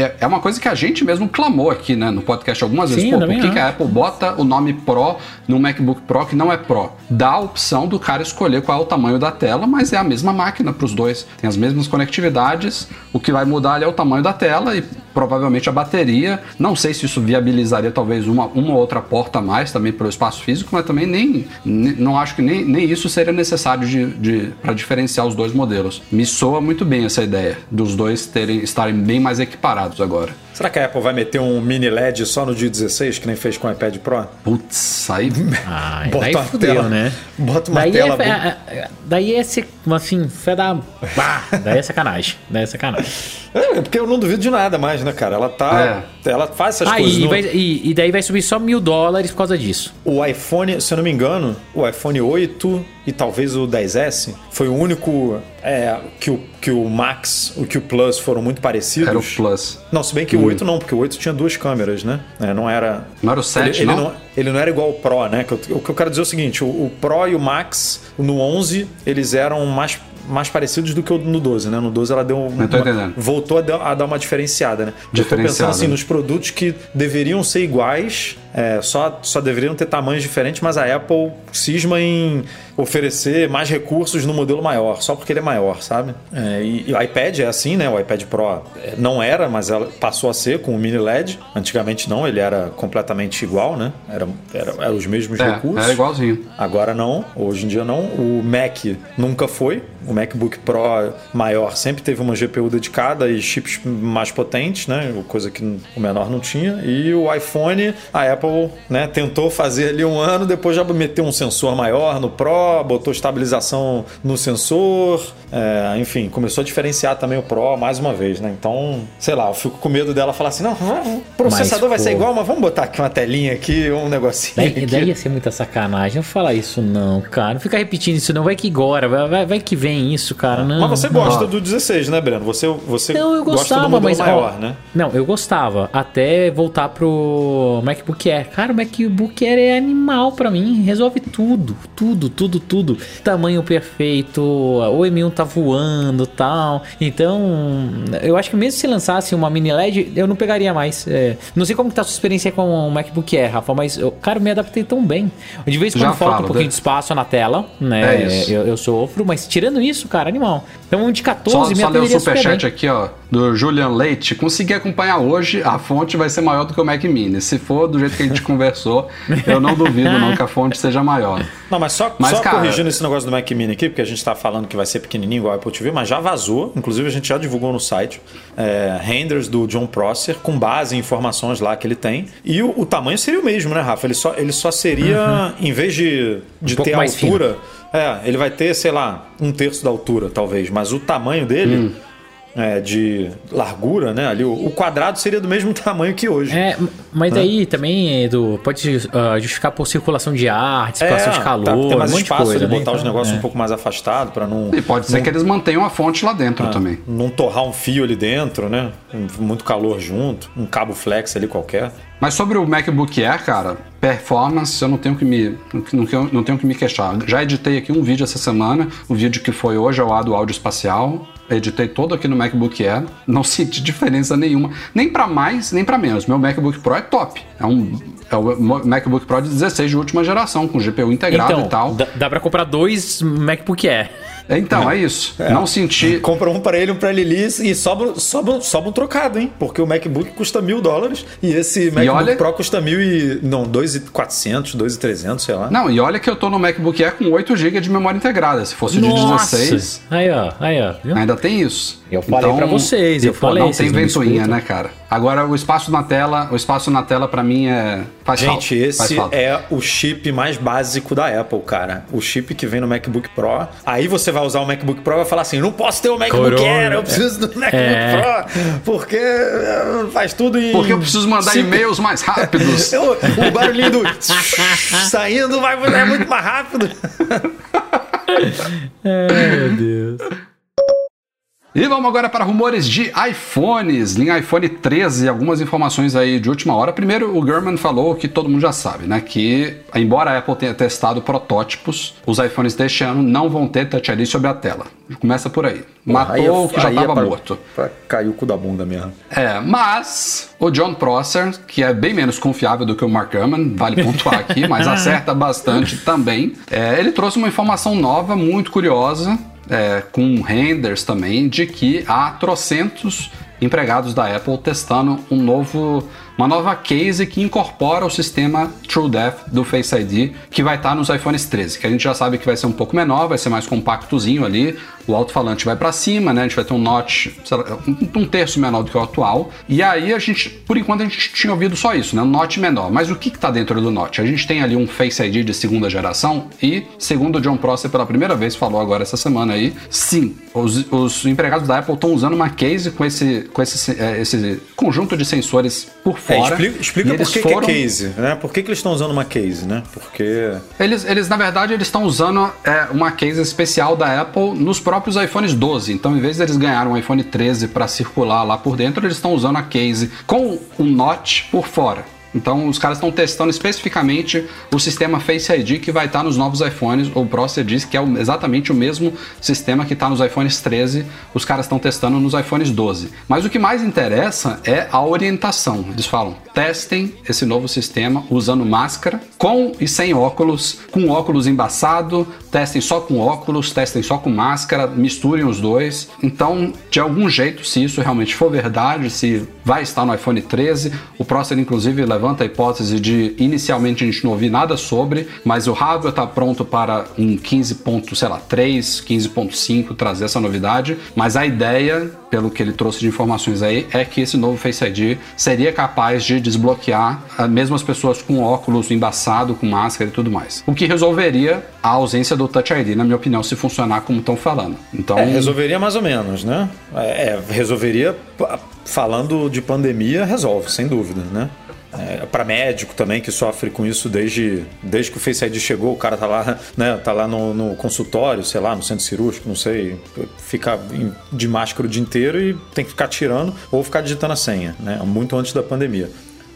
S3: é, é uma coisa que a gente mesmo clamou aqui, né, no podcast algumas vezes.
S5: Sim,
S3: Pô, por que, que a. Apple bota o nome Pro no MacBook Pro que não é Pro? Dá a opção do cara escolher qual é o tamanho da tela, mas é a mesma máquina para os dois. Tem as mesmas conectividades. O que vai mudar ali é o tamanho da tela e provavelmente a bateria. Não sei se isso viabilizaria talvez uma, uma ou outra porta a mais também pelo espaço físico, mas também nem, ne- não acho que nem, nem isso seria necessário de, de, para diferenciar os dois modelos. Me soa muito bem essa ideia dos dois terem, estarem bem mais equiparados agora.
S4: Será que a Apple vai meter um mini LED só no dia 16, que nem fez com o iPad Pro?
S3: Putz, aí.
S5: Ah,
S4: Bota
S5: daí
S4: uma
S5: fudeu,
S4: tela-
S5: né?
S4: bota uma
S5: daí
S4: tela
S5: É, é- é- daí é ser, assim, fé da... Bah, daí é sacanagem. Daí é sacanagem.
S4: É, porque eu não duvido de nada mais, né, cara? Ela tá. Ela faz essas
S5: Ah,
S4: coisas.
S5: e,
S4: no-
S5: vai- e- e daí vai subir só mil dólares por causa disso.
S4: O iPhone, se eu não me engano, o iPhone 8 e talvez o 10S foi o único é, que, o, que o Max, o que o Plus foram muito parecidos.
S3: Era o Plus.
S4: Não, se bem que o 8 não, porque o 8 tinha duas câmeras, né? É, não era.
S3: Não era o 7,
S4: ele, ele
S3: não?
S4: Ele não era igual ao Pro, né? O que eu quero dizer é o seguinte: o, o Pro e o Max, no 11, eles eram mais, mais parecidos do que o no 12, né? No 12 ela deu uma, voltou a dar, uma diferenciada, né? Eu tô pensando
S3: Diferenciada.
S4: assim, nos produtos que deveriam ser iguais, é, só, só deveriam ter tamanhos diferentes, mas a Apple cisma em oferecer mais recursos no modelo maior, só porque ele é maior, sabe? É, e, e o iPad é assim, né? O iPad Pro é, não era, mas ela passou a ser com o mini LED. Antigamente não, ele era completamente igual, né? Era, era, eram os mesmos
S3: É,
S4: recursos.
S3: era igualzinho.
S4: Agora não, hoje em dia não. O Mac nunca foi. O MacBook Pro maior sempre teve uma GPU dedicada e chips mais potentes, né? Coisa que o menor não tinha. E o iPhone, a Apple né, tentou fazer ali um ano, depois já meteu um sensor maior no Pro, botou estabilização no sensor. é, enfim, começou a diferenciar também o Pro mais uma vez, né? Então, sei lá, eu fico com medo dela falar assim: não, o processador vai ser
S5: pô.
S4: igual, mas vamos botar aqui uma telinha aqui, um negocinho.
S5: Daí,
S4: aqui.
S5: daí ia ser muita sacanagem. Não falar isso, não, cara. Não fica repetindo isso, não. Vai que agora, vai, vai, vai que vem isso, cara. Não,
S4: Mas você
S5: não.
S4: gosta do 16, né, Breno? Você, você
S5: Não, eu
S4: gosta
S5: gostava,
S4: do modelo
S5: mas. ó,
S4: maior, né?
S5: Não, eu gostava. Até voltar pro MacBook Air. Cara, o MacBook Air é animal pra mim. Resolve tudo. Tudo, tudo, tudo, tudo. Tamanho perfeito, o M1 tá voando tal. Então, eu acho que mesmo se lançasse uma mini LED, eu não pegaria mais. É, não sei como que tá a sua experiência com o MacBook Air, Rafa, mas eu, cara, eu me adaptei tão bem. De vez em
S3: Já
S5: quando falta
S3: falo,
S5: um pouquinho
S3: né?
S5: de espaço na tela, né?
S3: É isso.
S5: Eu, eu sofro, mas tirando isso, cara, animal. Então, um de 14
S3: Só,
S5: me
S3: só ler o
S5: super
S3: superchat
S5: bem.
S3: aqui, ó, do Julian Leite. Consegui acompanhar hoje, a fonte vai ser maior do que o Mac Mini. Se for do jeito que a gente conversou, eu não duvido não que a fonte seja maior.
S4: Não, mas só,
S3: Mas,
S4: só
S3: cara-
S4: corrigindo esse negócio do Mac Mini aqui, porque a gente tá falando que vai ser pequenininho igual o Apple TV, mas já vazou. Inclusive a gente já divulgou no site é, renders do John Prosser com base em informações lá que ele tem. E o, o tamanho seria o mesmo, né, Rafa? Ele só, ele só seria, em vez de, de
S5: Um
S4: ter a altura, é, ele vai ter, sei lá, um terço da altura, talvez. Mas o tamanho dele.
S5: Hum.
S4: É, de largura, né? Ali, o, quadrado seria do mesmo tamanho que hoje.
S5: É, mas daí também, Edu, pode ah, justificar por circulação de ar, dissipação de calor,
S4: tá, tem mais
S5: um monte
S4: espaço
S5: de coisa.
S4: ali,
S5: né?
S4: botar os
S5: Então,
S4: negócios
S5: é.
S4: um pouco mais afastado para não
S3: E pode ser que eles mantenham a fonte lá dentro
S4: Ah.
S3: também.
S4: não torrar um fio ali dentro, né? Muito calor junto, um cabo flex ali qualquer.
S3: Mas sobre o MacBook Air, cara, performance, eu não tenho que me, não, tenho- não tenho que me queixar. Já editei aqui um vídeo essa semana, o vídeo que foi hoje ao lado do áudio espacial. Editei todo aqui no MacBook Air, não senti diferença nenhuma, nem pra mais, nem pra menos. Meu MacBook Pro é top. É um é o MacBook Pro de 16 de última geração, com GPU integrado
S5: Então,
S3: e tal.
S5: dá, dá pra comprar dois MacBook Air.
S3: Então, é isso. Não senti.
S4: Compra um para ele, um para Lili e sobra, sobra, sobra um trocado, hein? Porque o MacBook custa mil dólares e esse MacBook
S3: olha-
S4: Pro custa mil e. Não, dois e quatrocentos, dois e trezentos, sei lá.
S3: Não, e olha que eu tô no MacBook Air com 8 GB de memória integrada. Se fosse o de 16,
S5: Aí, ó, aí, ó. viu?
S3: ainda tem isso.
S5: Eu falei pra vocês, eu falei,
S3: Não tem ventoinha, né, cara? Agora, o espaço na tela, o espaço na tela pra mim é. Faz
S4: Gente,
S3: falta, faz
S4: esse
S3: falta.
S4: é o chip mais básico da Apple, cara. O chip que vem no MacBook Pro. Aí você vai usar o MacBook Pro e vai falar assim: não posso ter o MacBook
S5: Corona.
S4: Air, eu preciso do MacBook
S5: É.
S4: Pro. Porque eh, faz tudo em.
S3: Porque eu preciso mandar
S4: cinco-
S3: e-mails mais rápidos.
S4: Eu- o barulhinho do saindo vai é muito mais rápido.
S5: Meu Deus.
S3: E vamos agora para rumores de iPhones, linha iPhone 13, algumas informações aí de última hora. Primeiro, o Gurman falou que todo mundo já sabe, né? Que, embora a Apple tenha testado protótipos, os iPhones deste ano não vão ter Touch ID sobre a tela. Começa por aí. Matou o que já
S4: é
S3: estava
S4: pra-
S3: morto.
S4: Pra cair o cu da bunda mesmo.
S3: É, mas o John Prosser, que é bem menos confiável do que o Mark Gurman, vale pontuar aqui, mas acerta bastante também. É, ele trouxe uma informação nova, muito curiosa, é, com renders também, de que há trocentos empregados da Apple testando um novo, uma nova case que incorpora o sistema TrueDepth do Face ID, que vai estar nos iPhones 13, que a gente já sabe que vai ser um pouco menor, vai ser mais compactozinho ali, o alto-falante vai para cima, né? A gente vai ter um notch, lá, um, um terço menor do que o atual. E aí a gente, por enquanto, a gente tinha ouvido só isso, né? Um notch menor. Mas o que está dentro do notch? A gente tem ali um Face ID de segunda geração e, segundo o John Prosser pela primeira vez falou agora essa semana aí, sim, os, os empregados da Apple estão usando uma case com esse, com esse, é, esse conjunto de sensores por
S4: É,
S3: fora.
S4: explica explica
S3: E
S4: por
S3: eles
S4: que,
S3: foram-
S4: que é case, né? Por que, que eles estão usando uma case, né? Porque.
S3: Eles, eles, na verdade, eles estão usando é, uma case especial da Apple nos próprios iPhones 12. Então, em vez de eles ganharem um iPhone 13 para circular lá por dentro, eles estão usando a case com um notch por fora. Então, os caras estão testando especificamente o sistema Face ID que vai estar nos novos iPhones. O Prosser diz que é exatamente o mesmo sistema que está nos iPhones 13. Os caras estão testando nos iPhones 12. Mas o que mais interessa é a orientação. Eles falam: testem esse novo sistema usando máscara, com e sem óculos, com óculos embaçado, testem só com óculos, testem só com máscara, misturem os dois. Então, de algum jeito, se isso realmente for verdade, se vai estar no iPhone 13, o Prosser inclusive levanta a hipótese de inicialmente a gente não ouvir nada sobre, mas o hardware está pronto para um 15.3, 15.5 trazer essa novidade, mas a ideia, pelo que ele trouxe de informações aí, é que esse novo Face ID seria capaz de desbloquear ah, mesmo as pessoas com óculos embaçado, com máscara e tudo mais. O que resolveria a ausência do Touch ID, na minha opinião, se funcionar como estão falando. Então,
S4: É, resolveria mais ou menos, né? É, é, resolveria, falando de pandemia, resolve, sem dúvida, né? É, para médico também que sofre com isso desde, desde que o Face ID chegou, o cara tá lá, né, tá lá no, no consultório, sei lá, no centro cirúrgico, não sei, fica de máscara o dia inteiro e tem que ficar tirando ou ficar digitando a senha, né? Muito antes da pandemia.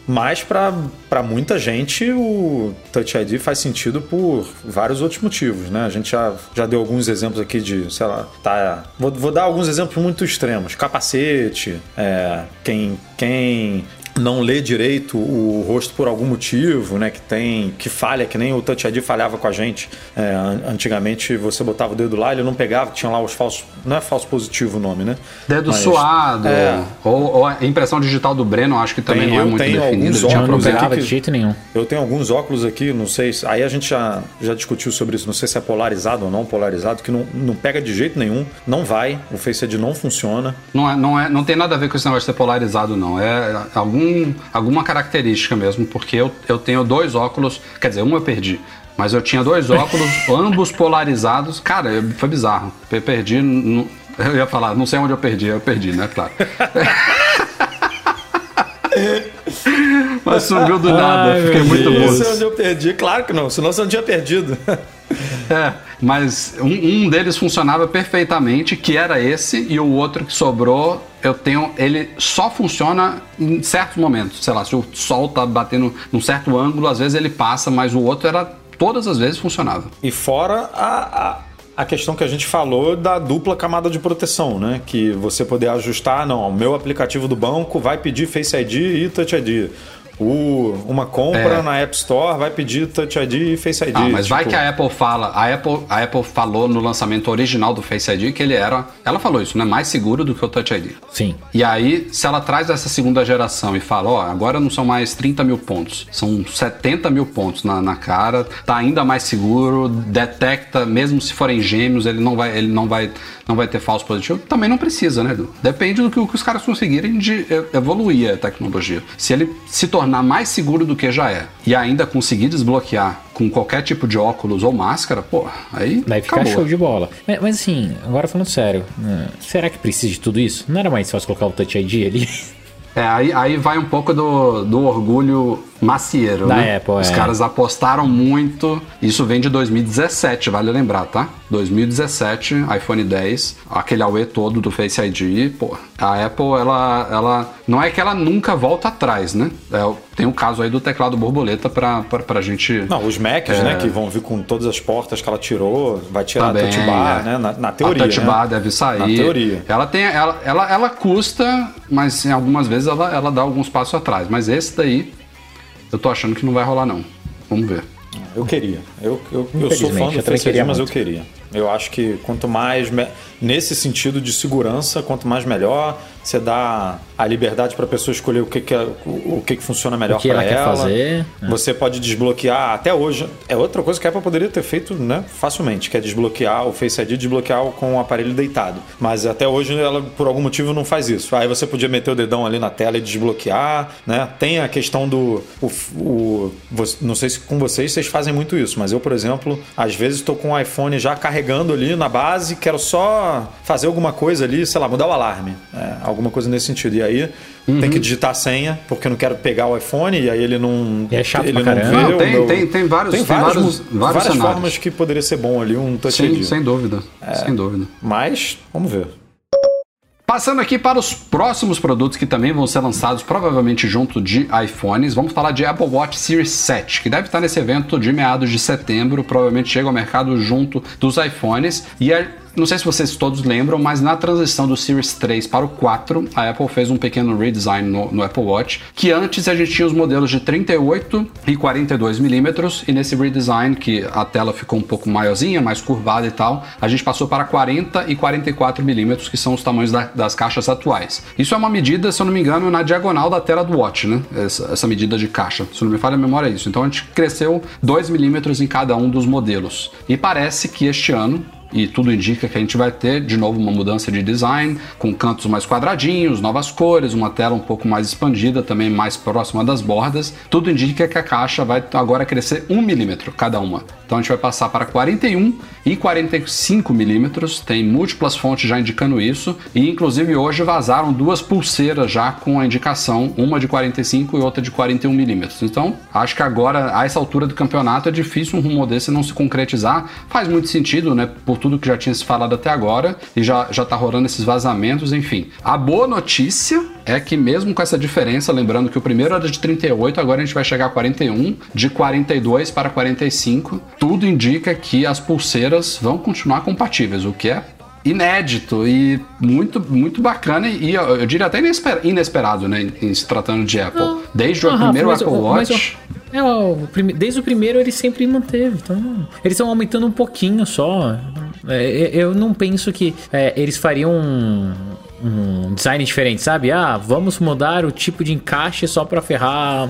S4: Mas para muita gente o Touch ID faz sentido por vários outros motivos, né? A gente já, já deu alguns exemplos aqui de, sei lá, tá. Vou, vou dar alguns exemplos muito extremos. Capacete, é, quem, quem não lê direito o rosto por algum motivo, né? Que tem. que falha, que nem o Touch ID falhava com a gente. É, an- antigamente você botava o dedo lá, ele não pegava, tinha lá os falsos. Não é falso positivo o nome, né?
S3: Dedo
S4: Mas-
S3: suado,
S4: É.
S3: ou, ou a impressão digital do Breno, acho que também
S4: Tem,
S3: não é
S4: eu
S3: muito
S4: tenho
S3: definida.
S4: alguns
S3: Ele tinha problema.
S4: aqui
S5: pegava
S4: que-
S5: de jeito nenhum.
S4: Eu tenho alguns óculos aqui, não sei, se- aí a gente já, já discutiu sobre isso, não sei se é polarizado ou não polarizado, que não, não pega de jeito nenhum, não vai, o Face ID não funciona.
S3: Não, é, não, é, não tem nada a ver com esse negócio de ser polarizado, não. É algum, alguma característica mesmo, porque eu, eu tenho dois óculos, quer dizer, um eu perdi. Mas eu tinha dois óculos, ambos polarizados. Cara, foi bizarro. Eu perdi. não- eu ia falar, não sei onde eu perdi, eu perdi, né? Claro. Mas sumiu do nada,
S5: Ai,
S3: fiquei muito burro.
S4: Isso é onde eu perdi, claro que não, senão você não tinha perdido.
S3: É, mas um, um deles funcionava perfeitamente, que era esse, e o outro que sobrou, eu tenho. Ele só funciona em certos momentos. Sei lá, se o sol tá batendo num certo ângulo, às vezes ele passa, mas o outro era. Todas as vezes funcionava.
S4: E fora a, a, a questão que a gente falou da dupla camada de proteção, né? Que você poder ajustar, não, o meu aplicativo do banco vai pedir Face ID e Touch ID. O, uma compra
S3: É.
S4: na App Store vai pedir Touch ID e Face ID.
S3: Ah, mas vai
S4: tipo,
S3: que a Apple fala. A Apple, a Apple falou no lançamento original do Face ID que ele era. Ela falou isso, né? Mais seguro do que o Touch ID.
S5: Sim.
S3: E aí, se ela traz essa segunda geração e fala, ó, agora não são mais 30 mil pontos, são 70 mil pontos na, na cara, tá ainda mais seguro, detecta, mesmo se forem gêmeos, ele não vai, ele não vai, não vai ter falso positivo. Também não precisa, né, Edu? Depende do que, que os caras conseguirem de evoluir a tecnologia. Se ele se tornar mais seguro do que já é e ainda conseguir desbloquear com qualquer tipo de óculos ou máscara, pô, aí
S5: Daí fica
S3: acabou.
S5: show de bola. Mas, mas assim, agora falando sério, né, será que precisa de tudo isso? Não era mais fácil colocar o Touch ID ali?
S3: É, aí, aí vai um pouco do, do orgulho macieiro,
S5: Da
S3: né?
S5: Apple,
S3: Os
S5: é.
S3: caras apostaram muito. Isso vem de 2017, vale lembrar, tá? 2017, iPhone 10, aquele AUE todo do Face ID. Pô, a Apple, ela, ela. Não é que ela nunca volta atrás, né? É, tem o caso aí do teclado borboleta pra, pra, pra gente.
S4: Não, os Macs, né, que vão vir com todas as portas que ela tirou, vai tirar
S3: Também,
S4: a touch bar,
S3: é.
S4: né, na, na teoria.
S3: a touch
S4: né?
S3: bar deve sair.
S4: Na teoria.
S3: Ela tem, ela, ela, ela custa, mas em algumas vezes ela, ela dá alguns passos atrás. Mas esse daí, eu tô achando que não vai rolar não. Vamos ver.
S4: Eu queria. Eu, eu, eu sou fã
S5: eu
S4: do ID,
S5: queria
S4: mas eu
S5: muito.
S4: queria. Eu acho que quanto mais. Nesse sentido de segurança, quanto mais melhor. Você dá a liberdade para a pessoa escolher o que, que, é- o, que, que funciona melhor para
S5: ela quer fazer, é.
S4: Você pode desbloquear. Até hoje. É outra coisa que a Apple poderia ter feito né, facilmente, que é desbloquear o Face ID desbloquear com o aparelho deitado. Mas até hoje ela, por algum motivo, não faz isso. Aí você podia meter o dedão ali na tela e desbloquear. Né? Tem a questão do. O, o- você- não sei se com vocês vocês fazem muito isso, mas eu, por exemplo, às vezes estou com o iPhone já carregando ali na base, quero só fazer alguma coisa ali, sei lá, mudar o alarme. É, alguma coisa nesse sentido. E aí tem que digitar a senha, porque eu não quero pegar o iPhone, e aí ele não.
S5: E é chato
S4: ele
S5: pra
S4: não vê
S3: Não, tem-
S4: meu-
S3: tem- tem vários-
S4: Tem vários,
S3: vários- vários
S4: várias
S3: cenários.
S4: formas que poderia ser bom ali um Touch ID.
S3: sem dúvida. Sem dúvida.
S4: Mas, vamos ver.
S3: Passando aqui para os próximos produtos que também vão ser lançados provavelmente junto de iPhones, vamos falar de Apple Watch Series 7, que deve estar nesse evento de meados de setembro, provavelmente chega ao mercado junto dos iPhones. E não sei se vocês todos lembram, mas na transição do Series 3 para o 4, a Apple fez um pequeno redesign no, no Apple Watch, que antes a gente tinha os modelos de 38 e 42 milímetros, e nesse redesign, que a tela ficou um pouco maiorzinha, mais curvada e tal, a gente passou para 40 e 44 milímetros, que são os tamanhos da- das caixas atuais. Isso é uma medida, se eu não me engano, na diagonal da tela do Watch, né? Essa, essa medida de caixa. Se não me falha a memória, é isso. Então a gente cresceu 2 milímetros em cada um dos modelos. E parece que este ano e tudo indica que a gente vai ter de novo uma mudança de design, com cantos mais quadradinhos, novas cores, uma tela um pouco mais expandida, também mais próxima das bordas. Tudo indica que a caixa vai agora crescer 1 milímetro cada uma. Então a gente vai passar para 41 e 45 milímetros. Tem múltiplas fontes já indicando isso. E inclusive hoje vazaram duas pulseiras já com a indicação, uma de 45 e outra de 41 milímetros. Então acho que agora, a essa altura do campeonato, é difícil um rumor desse não se concretizar. Faz muito sentido, né? Por tudo que já tinha se falado até agora e já, já tá rolando esses vazamentos, enfim. A boa notícia é que mesmo com essa diferença, lembrando que o primeiro era de 38, agora a gente vai chegar a 41, de 42 para 45, tudo indica que as pulseiras vão continuar compatíveis, o que é inédito e muito, muito bacana e eu, eu diria até inesper- inesperado, né, em, se tratando de Apple. Desde o
S5: Ah,
S3: primeiro Apple Watch...
S5: é, desde o primeiro ele sempre manteve. Então, eles estão aumentando um pouquinho só. É, eu não penso que é, eles fariam um, um design diferente, sabe? Ah, vamos mudar o tipo de encaixe só pra ferrar.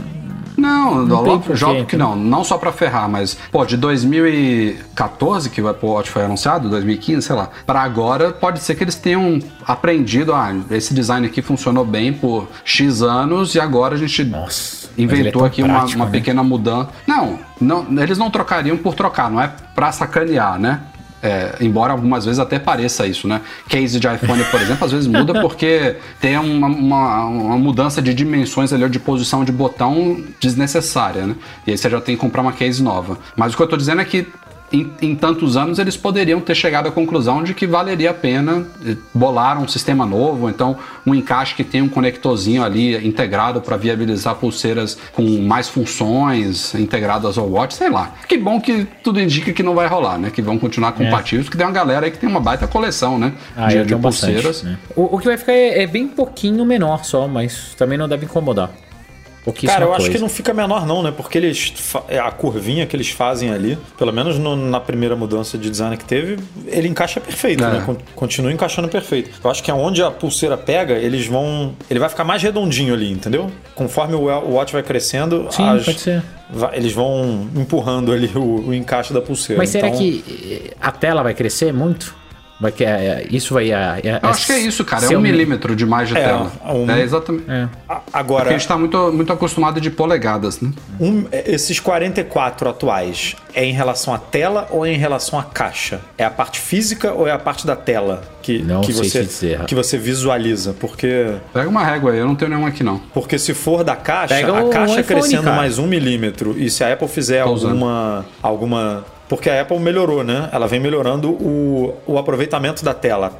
S3: Não,
S5: Não
S3: jogo que não, não só pra ferrar, mas, pô, de 2014 que o Apple Watch foi anunciado, 2015, sei lá, pra agora pode ser que eles tenham aprendido, ah, esse design aqui funcionou bem por X anos e agora a gente
S5: Nossa, é
S3: inventou
S5: tão
S3: aqui uma,
S5: prático,
S3: uma
S5: né?
S3: pequena mudança. Não, não, eles não trocariam por trocar, não é pra sacanear, né? É, embora algumas vezes até pareça isso, né? Case de iPhone, por exemplo, às vezes muda porque tem uma, uma, uma mudança de dimensões ali, de posição de botão desnecessária, né? E aí você já tem que comprar uma case nova. Mas o que eu tô dizendo é que em, em tantos anos eles poderiam ter chegado à conclusão de que valeria a pena eh, bolar um sistema novo, então um encaixe que tem um conectorzinho ali integrado para viabilizar pulseiras com mais funções integradas ao watch, sei lá. Que bom que tudo indica que não vai rolar, né? Que vão continuar compatíveis, porque tem uma galera aí que tem uma baita coleção, né?
S5: Ah,
S3: de, de pulseiras.
S5: bastante. né? O, o que vai ficar é, é bem pouquinho menor só, mas também não deve incomodar. Pouquíssima
S4: Cara, eu
S5: coisa.
S4: acho que não fica menor não, né? Porque eles é, a curvinha que eles fazem ali, pelo menos no- na primeira mudança de design que teve, ele encaixa perfeito,
S3: É.
S4: né? Con- Continua encaixando perfeito. Eu acho que aonde a pulseira pega, eles vão, ele vai ficar mais redondinho ali, entendeu? Conforme o o watch vai crescendo,
S5: Sim,
S4: as-
S5: pode ser.
S4: eles vão empurrando ali o, o encaixe da pulseira.
S5: Mas será
S4: Então,
S5: que eh, a tela vai crescer muito? Vai que é, isso vai. É, é,
S3: Eu acho que é isso, cara. É um milímetro de mais de
S4: É,
S3: tela.
S4: um-
S3: É exatamente.
S5: É.
S4: a-
S3: Porque
S4: Agora,
S3: a gente tá muito, muito acostumado de polegadas, né?
S4: Um- esses 44 atuais é em relação à tela ou é em relação à caixa? É a parte física ou é a parte da tela que,
S5: Não
S4: que,
S5: sei
S4: você,
S5: dizer.
S4: que você visualiza? Porque,
S3: Pega uma régua aí, eu não tenho nenhuma aqui não.
S4: porque se for da caixa,
S5: Pega
S4: a caixa
S5: iPhone,
S4: crescendo
S5: cara.
S4: mais um milímetro e se a Apple fizer
S3: Tô usando.
S4: alguma, alguma. Porque a Apple melhorou, né? Ela vem melhorando o, o aproveitamento da tela.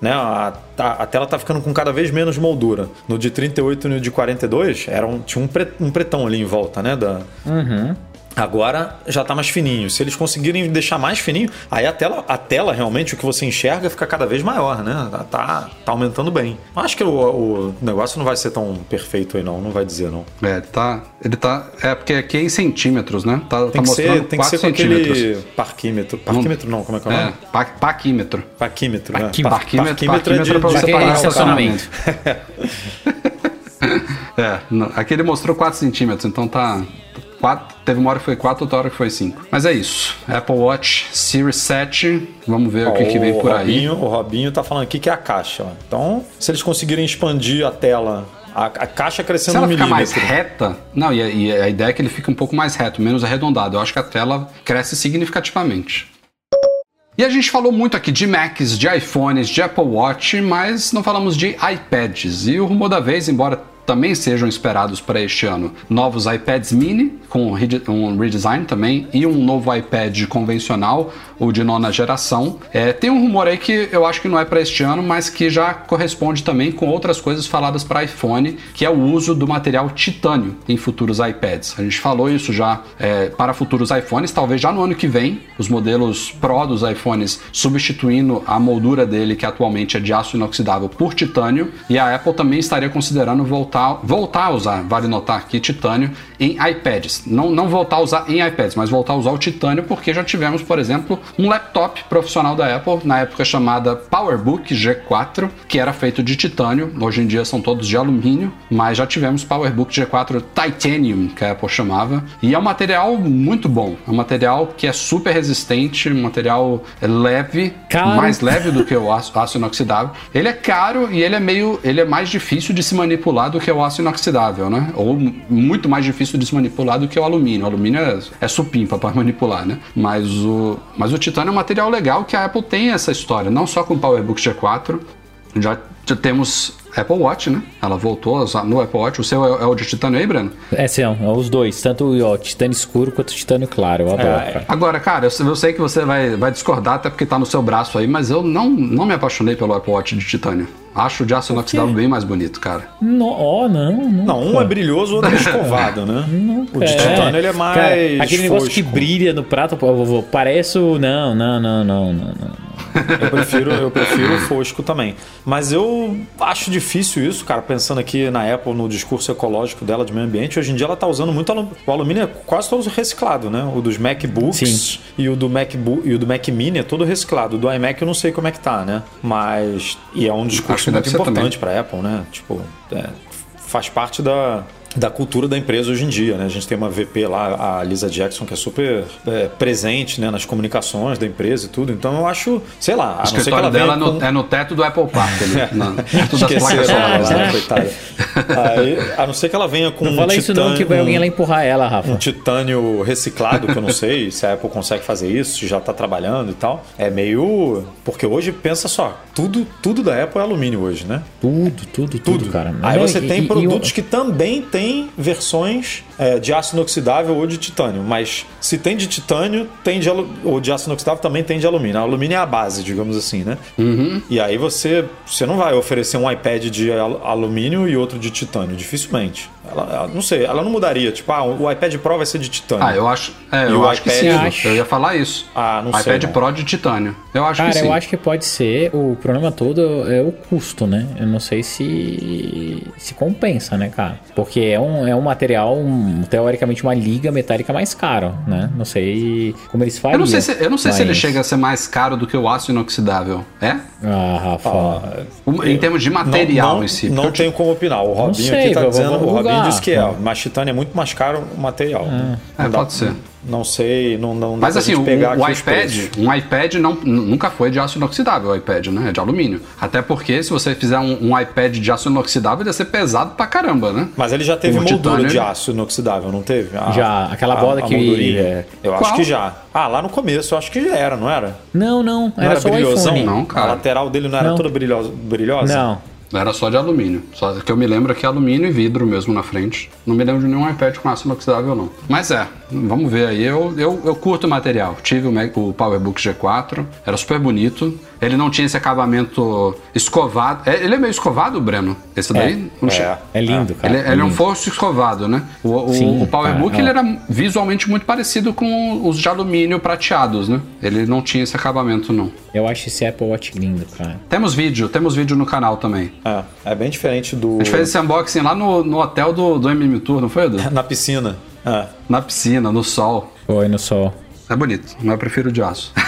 S4: Né? A, a, a tela tá ficando com cada vez menos moldura. No de 38 e no de 42, era um, tinha um, pre- um pretão ali em volta, né? Da, Agora já tá mais fininho. Se eles conseguirem deixar mais fininho, aí a tela, a tela realmente, o que você enxerga fica cada vez maior, né? Tá, tá aumentando bem. Acho que o, o negócio não vai ser tão perfeito aí, não. Não vai dizer, não.
S3: É, tá. Ele tá. É porque aqui é em centímetros, né? Tá,
S4: Tem
S3: tá
S4: que
S3: mostrando
S4: ser, tem que
S3: 4
S4: ser com
S3: centímetros.
S4: aquele parquímetro. Parquímetro não, como é que é o
S3: É,
S4: nome?
S3: pa paquímetro.
S4: Parquímetro, né?
S5: Parquí-
S4: Par-
S3: parquímetro-
S4: Parquímetro é de,
S3: parquímetro é pra você parar o
S5: estacionamento.
S3: É, não, aqui ele mostrou 4 centímetros, então tá. Quatro, teve uma hora que foi 4, outra hora que foi 5. Mas é isso. Apple Watch Series 7. Vamos ver o que, que vem por aí.
S4: Robinho, o Robinho tá falando aqui que é a caixa. Então, se eles conseguirem expandir a tela, a, a caixa crescendo
S3: Se ela
S4: um
S3: ficar mais reta, não, e a, e a ideia é que ele fique um pouco mais reto, menos arredondado. Eu acho que a tela cresce significativamente. E a gente falou muito aqui de Macs, de iPhones, de Apple Watch, mas não falamos de iPads. E o rumor da vez, embora também sejam esperados para este ano novos iPads mini, com um redesign também, e um novo iPad convencional, o de nona geração. É, tem um rumor aí que eu acho que não é para este ano, mas que já corresponde também com outras coisas faladas para iPhone, que é o uso do material titânio em futuros iPads. A gente falou isso já é, para futuros iPhones, talvez já no ano que vem, os modelos Pro dos iPhones substituindo a moldura dele, que atualmente é de aço inoxidável, por titânio, e a Apple também estaria considerando voltar, voltar a usar, vale notar aqui, titânio em iPads. Não, não voltar a usar em iPads, mas voltar a usar o titânio, porque já tivemos, por exemplo, um laptop profissional da Apple, na época chamada PowerBook G4, que era feito de titânio, hoje em dia são todos de alumínio, mas já tivemos PowerBook G4 Titanium, que a Apple chamava, e é um material muito bom, é um material que é super resistente, um material leve,
S5: Caro.
S3: mais leve do que o aço, aço inoxidável. Ele é caro e ele é meio, ele é mais difícil de se manipular do que o aço inoxidável, né? Ou muito mais difícil de se manipular do que o alumínio. O alumínio é, é supimpa para manipular, né? Mas o, mas o titânio é um material legal que a Apple tem essa história, não só com o PowerBook G4, já, já temos Apple Watch, né? Ela voltou a usar no Apple Watch. O seu é, é o de titânio aí, Breno?
S5: É, são, é os dois, tanto o titânio escuro quanto o titânio claro. Eu adoro,
S4: É,
S5: cara.
S3: Agora, cara, eu, eu sei que você vai, vai discordar, até porque tá no seu braço aí, mas eu não, não me apaixonei pelo Apple Watch de titânio. Acho o de aço inoxidável bem mais bonito, cara.
S5: No, ó, não, não.
S4: Não, um é brilhoso, o outro é escovado, né? O de titânio ele é mais.
S5: Cara, aquele negócio que
S4: fosco.
S5: brilha no prato, parece o. Não, não, não, não, não, não.
S4: Eu prefiro, eu prefiro o fosco também. Mas eu acho difícil isso, cara, pensando aqui na Apple, no discurso ecológico dela de meio ambiente. Hoje em dia ela tá usando muito alu- o alumínio, é quase todo reciclado, né? O dos MacBooks
S5: Sim.
S4: e o do MacBook e o do Mac Mini é todo reciclado. O do iMac eu não sei como é que tá, né? Mas. E é um discurso muito importante pra Apple, né? Tipo, é, faz parte da. Da cultura da empresa hoje em dia, né? A gente tem uma VP lá, a Lisa Jackson, que é super é, presente né, nas comunicações da empresa e tudo. Então eu acho, sei lá, a
S3: O
S4: não ser que
S3: escritório
S4: ela
S3: dela é no,
S4: com...
S3: é no teto do Apple Park, das placas solares.
S4: né,
S3: né?
S4: coitada. Aí, a não ser que ela venha com
S5: Não
S4: um
S5: fala isso não, que vai
S4: titânio-
S5: alguém lá empurrar ela, Rafa.
S4: um titânio reciclado, que eu não sei se a Apple consegue fazer isso, se já tá trabalhando e tal. É meio. Porque hoje, pensa só, tudo, tudo da Apple é alumínio hoje, né?
S5: Tudo, tudo, tudo, cara.
S4: Aí você
S5: e-
S4: tem
S5: e- e
S4: produtos
S5: o-
S4: que também têm versões é, de aço inoxidável ou de titânio. Mas se tem de titânio, tem de ou de aço inoxidável, também tem de alumínio. A alumínio é a base, digamos assim, né? E aí você, você não vai oferecer um iPad de al- alumínio e outro de titânio, dificilmente. Ela, ela- não sei, ela não mudaria. Tipo, ah, o iPad Pro vai ser de titânio.
S3: Ah, eu acho, é, eu acho que
S4: iPad?
S3: sim.
S5: Acho.
S3: Eu ia falar isso.
S4: Ah, não
S3: iPad
S4: sei, não.
S3: Pro de titânio. Eu acho
S5: Cara,
S3: que sim.
S5: eu acho que pode ser. O problema todo é o custo, né? Eu não sei se se compensa, né, cara? Porque é um, é um material, um- teoricamente, uma liga metálica mais caro, né? Não sei como eles fariam.
S3: Eu não sei se, eu não sei se ele
S5: mas-
S3: chega a ser mais caro do que o aço inoxidável. É?
S5: Ah, Rafa.
S3: Um- em termos de
S4: Não-
S3: material
S4: não,
S3: em si.
S4: Não tenho como opinar. O Robinho
S5: sei,
S4: aqui tá dizendo. O Robinho disse que é. Mas titânio é muito mais caro o material.
S3: É,
S4: Não dá-
S3: pode ser.
S4: Não sei, não, não dá
S3: Mas
S4: pra
S3: assim,
S4: pegar
S3: iPad, um iPad não, nunca foi de aço inoxidável, o iPad, né? É de alumínio. Até porque se você fizer um, um iPad de aço inoxidável, ele ia ser pesado pra caramba, né?
S4: Mas ele já teve
S3: O
S4: moldura
S3: titânio,
S4: de aço inoxidável, não teve? A-
S5: Já, aquela bola que-
S4: moldurinha?
S5: é.
S4: Eu acho
S3: Qual?
S4: que já. Ah, lá no começo eu acho que já era, não era?
S5: Não, não.
S4: Não
S5: Era, só o
S4: brilhosão?
S5: iPhone.
S3: Não, cara.
S4: A lateral dele não era
S5: Não.
S4: toda brilhosa?
S5: Não.
S3: Era só de alumínio. Só que eu me lembro que é alumínio e vidro mesmo na frente. Não me lembro de nenhum iPad com aço inoxidável, não. Mas é, vamos ver aí. Eu, eu, eu curto o material. Tive o, Mac, o PowerBook G4, era super bonito. Ele não tinha esse acabamento escovado. É, ele é meio escovado, Breno? Esse daí? Não tinha.
S5: É lindo, cara.
S3: Ele, ele é um fosso escovado, né? O, o-
S5: Sim,
S3: o PowerBook ele era visualmente muito parecido com os de alumínio prateados, né? Ele não tinha esse acabamento, não.
S5: Eu acho esse Apple Watch lindo, cara.
S3: Temos vídeo, temos vídeo no canal também.
S4: É, é bem diferente do.
S3: A gente fez esse unboxing lá no, no hotel do, do MM Tour, não foi, Edu?
S4: Na piscina. É.
S3: Na piscina, no sol.
S5: Foi no sol.
S3: É bonito, mas eu prefiro de aço.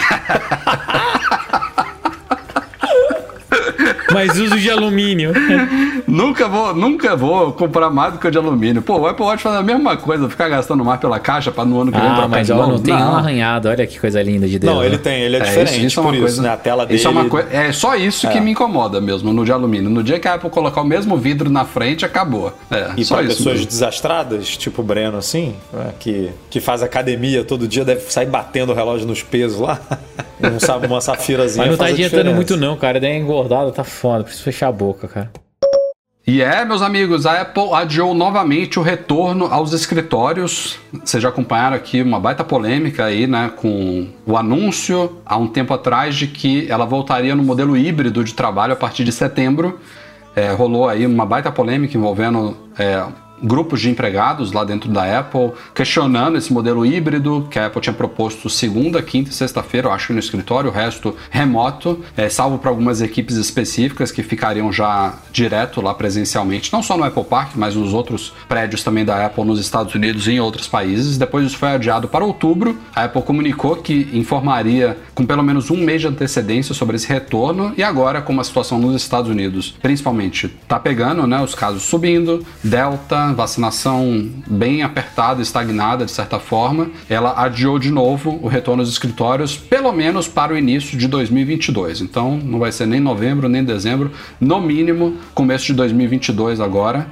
S5: Mas uso de alumínio.
S3: nunca, vou, nunca vou comprar mais do que o de alumínio. Pô, o Apple Watch faz a mesma coisa, ficar gastando mais pela caixa pra no ano que vem
S5: ah,
S3: trocar
S5: mas
S3: de
S5: ó,
S3: novo.
S5: não tem um arranhado. Olha que coisa linda de Deus.
S4: Não,
S5: né?
S4: ele tem, ele é,
S3: É,
S4: diferente
S3: isso, isso é
S4: por
S3: uma
S4: isso,
S3: coisa,
S4: né? A tela dele.
S3: Isso é, uma coi- é só isso que me incomoda mesmo no de alumínio. No dia que a Apple colocar o mesmo vidro na frente, acabou. É,
S4: E
S3: só
S4: para
S3: isso.
S4: pessoas
S3: mesmo.
S4: desastradas, tipo o Breno, assim, né, que, que faz academia todo dia, deve sair batendo o relógio nos pesos lá. Não sabe uma safirazinha.
S5: Mas não tá adiantando
S4: diferença.
S5: muito, não, cara. Daí engordada tá foda. Preciso fechar a boca, cara.
S3: E é, meus amigos, a Apple adiou novamente o retorno aos escritórios. Vocês já acompanharam aqui uma baita polêmica aí, né, com o anúncio há um tempo atrás de que ela voltaria no modelo híbrido de trabalho a partir de setembro. É, rolou aí uma baita polêmica envolvendo é, grupos de empregados lá dentro da Apple, questionando esse modelo híbrido que a Apple tinha proposto segunda, quinta e sexta-feira, eu acho, no escritório, o resto remoto, é, salvo para algumas equipes específicas que ficariam já direto lá presencialmente, não só no Apple Park, mas nos outros prédios também da Apple nos Estados Unidos e em outros países. Depois isso foi adiado para outubro. A Apple comunicou que informaria com pelo menos um mês de antecedência sobre esse retorno e agora, como a situação nos Estados Unidos, principalmente, está pegando, né, os casos subindo, Delta, vacinação bem apertada, estagnada de certa forma, ela adiou de novo o retorno aos escritórios, pelo menos para o início de 2022. Então, não vai ser nem novembro nem dezembro, no mínimo começo de 2022 agora.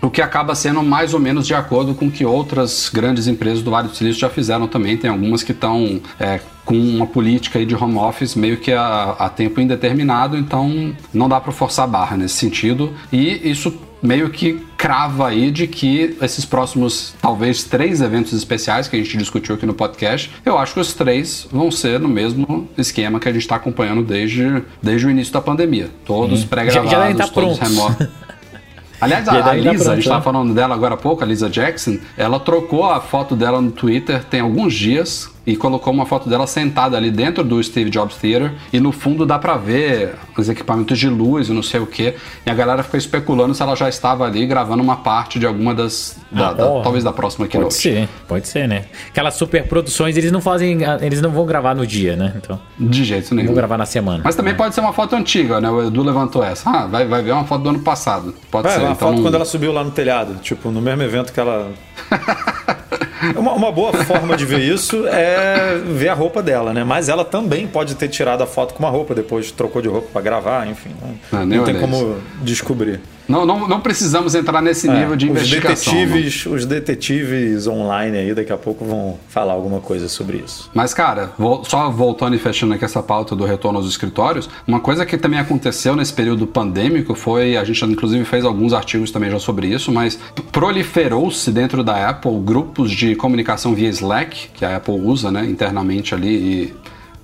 S3: o que acaba sendo mais ou menos de acordo com o que outras grandes empresas do Vale do Silício já fizeram também. Tem algumas que estão é, com uma política de home office meio que a, a tempo indeterminado, então não dá para forçar a barra nesse sentido. E isso meio que crava aí de que esses próximos, talvez, três eventos especiais que a gente discutiu aqui no podcast, eu acho que os três vão ser no mesmo esquema que a gente está acompanhando desde, desde o início da pandemia. Todos pré-gravados,
S5: Já- já devem tá
S3: todos remotos. Aliás, a, a
S5: tá
S3: Lisa, a gente estava
S5: né?
S3: falando dela agora há pouco, a Lisa Jackson, ela trocou a foto dela no Twitter tem alguns dias e colocou uma foto dela sentada ali dentro do Steve Jobs Theater e no fundo dá pra ver os equipamentos de luz e não sei o que. E a galera ficou especulando se ela já estava ali gravando uma parte de alguma das. da- da-
S5: ó,
S3: talvez da próxima
S5: Pode
S3: keynote.
S5: ser, pode ser, né? Aquelas super produções, eles não fazem. Eles não vão gravar no dia, né? Então,
S3: De jeito nenhum.
S5: vão gravar na semana.
S3: Mas também pode ser uma foto antiga, né? O Edu levantou essa. Ah, vai, vai ver uma foto do ano passado. Pode
S4: É,
S3: ser.
S4: uma
S3: então
S4: foto
S3: não-
S4: quando ela subiu lá no telhado, tipo, no mesmo evento que ela. uma, uma boa forma de ver isso é ver a roupa dela, né? Mas ela também pode ter tirado a foto com uma roupa, depois trocou de roupa pra gravar, enfim. Não,
S3: Ah, nem
S4: não tem como descobrir.
S3: Não, não, não precisamos entrar nesse nível de
S4: É, os
S3: investigação. não.
S4: detetives, os detetives online aí daqui a pouco vão falar alguma coisa sobre isso.
S3: Mas, cara, vol- só voltando e fechando aqui essa pauta do retorno aos escritórios, uma coisa que também aconteceu nesse período pandêmico foi, a gente inclusive fez alguns artigos também já sobre isso, mas proliferou-se dentro da Apple grupos de comunicação via Slack, que a Apple usa né, internamente ali e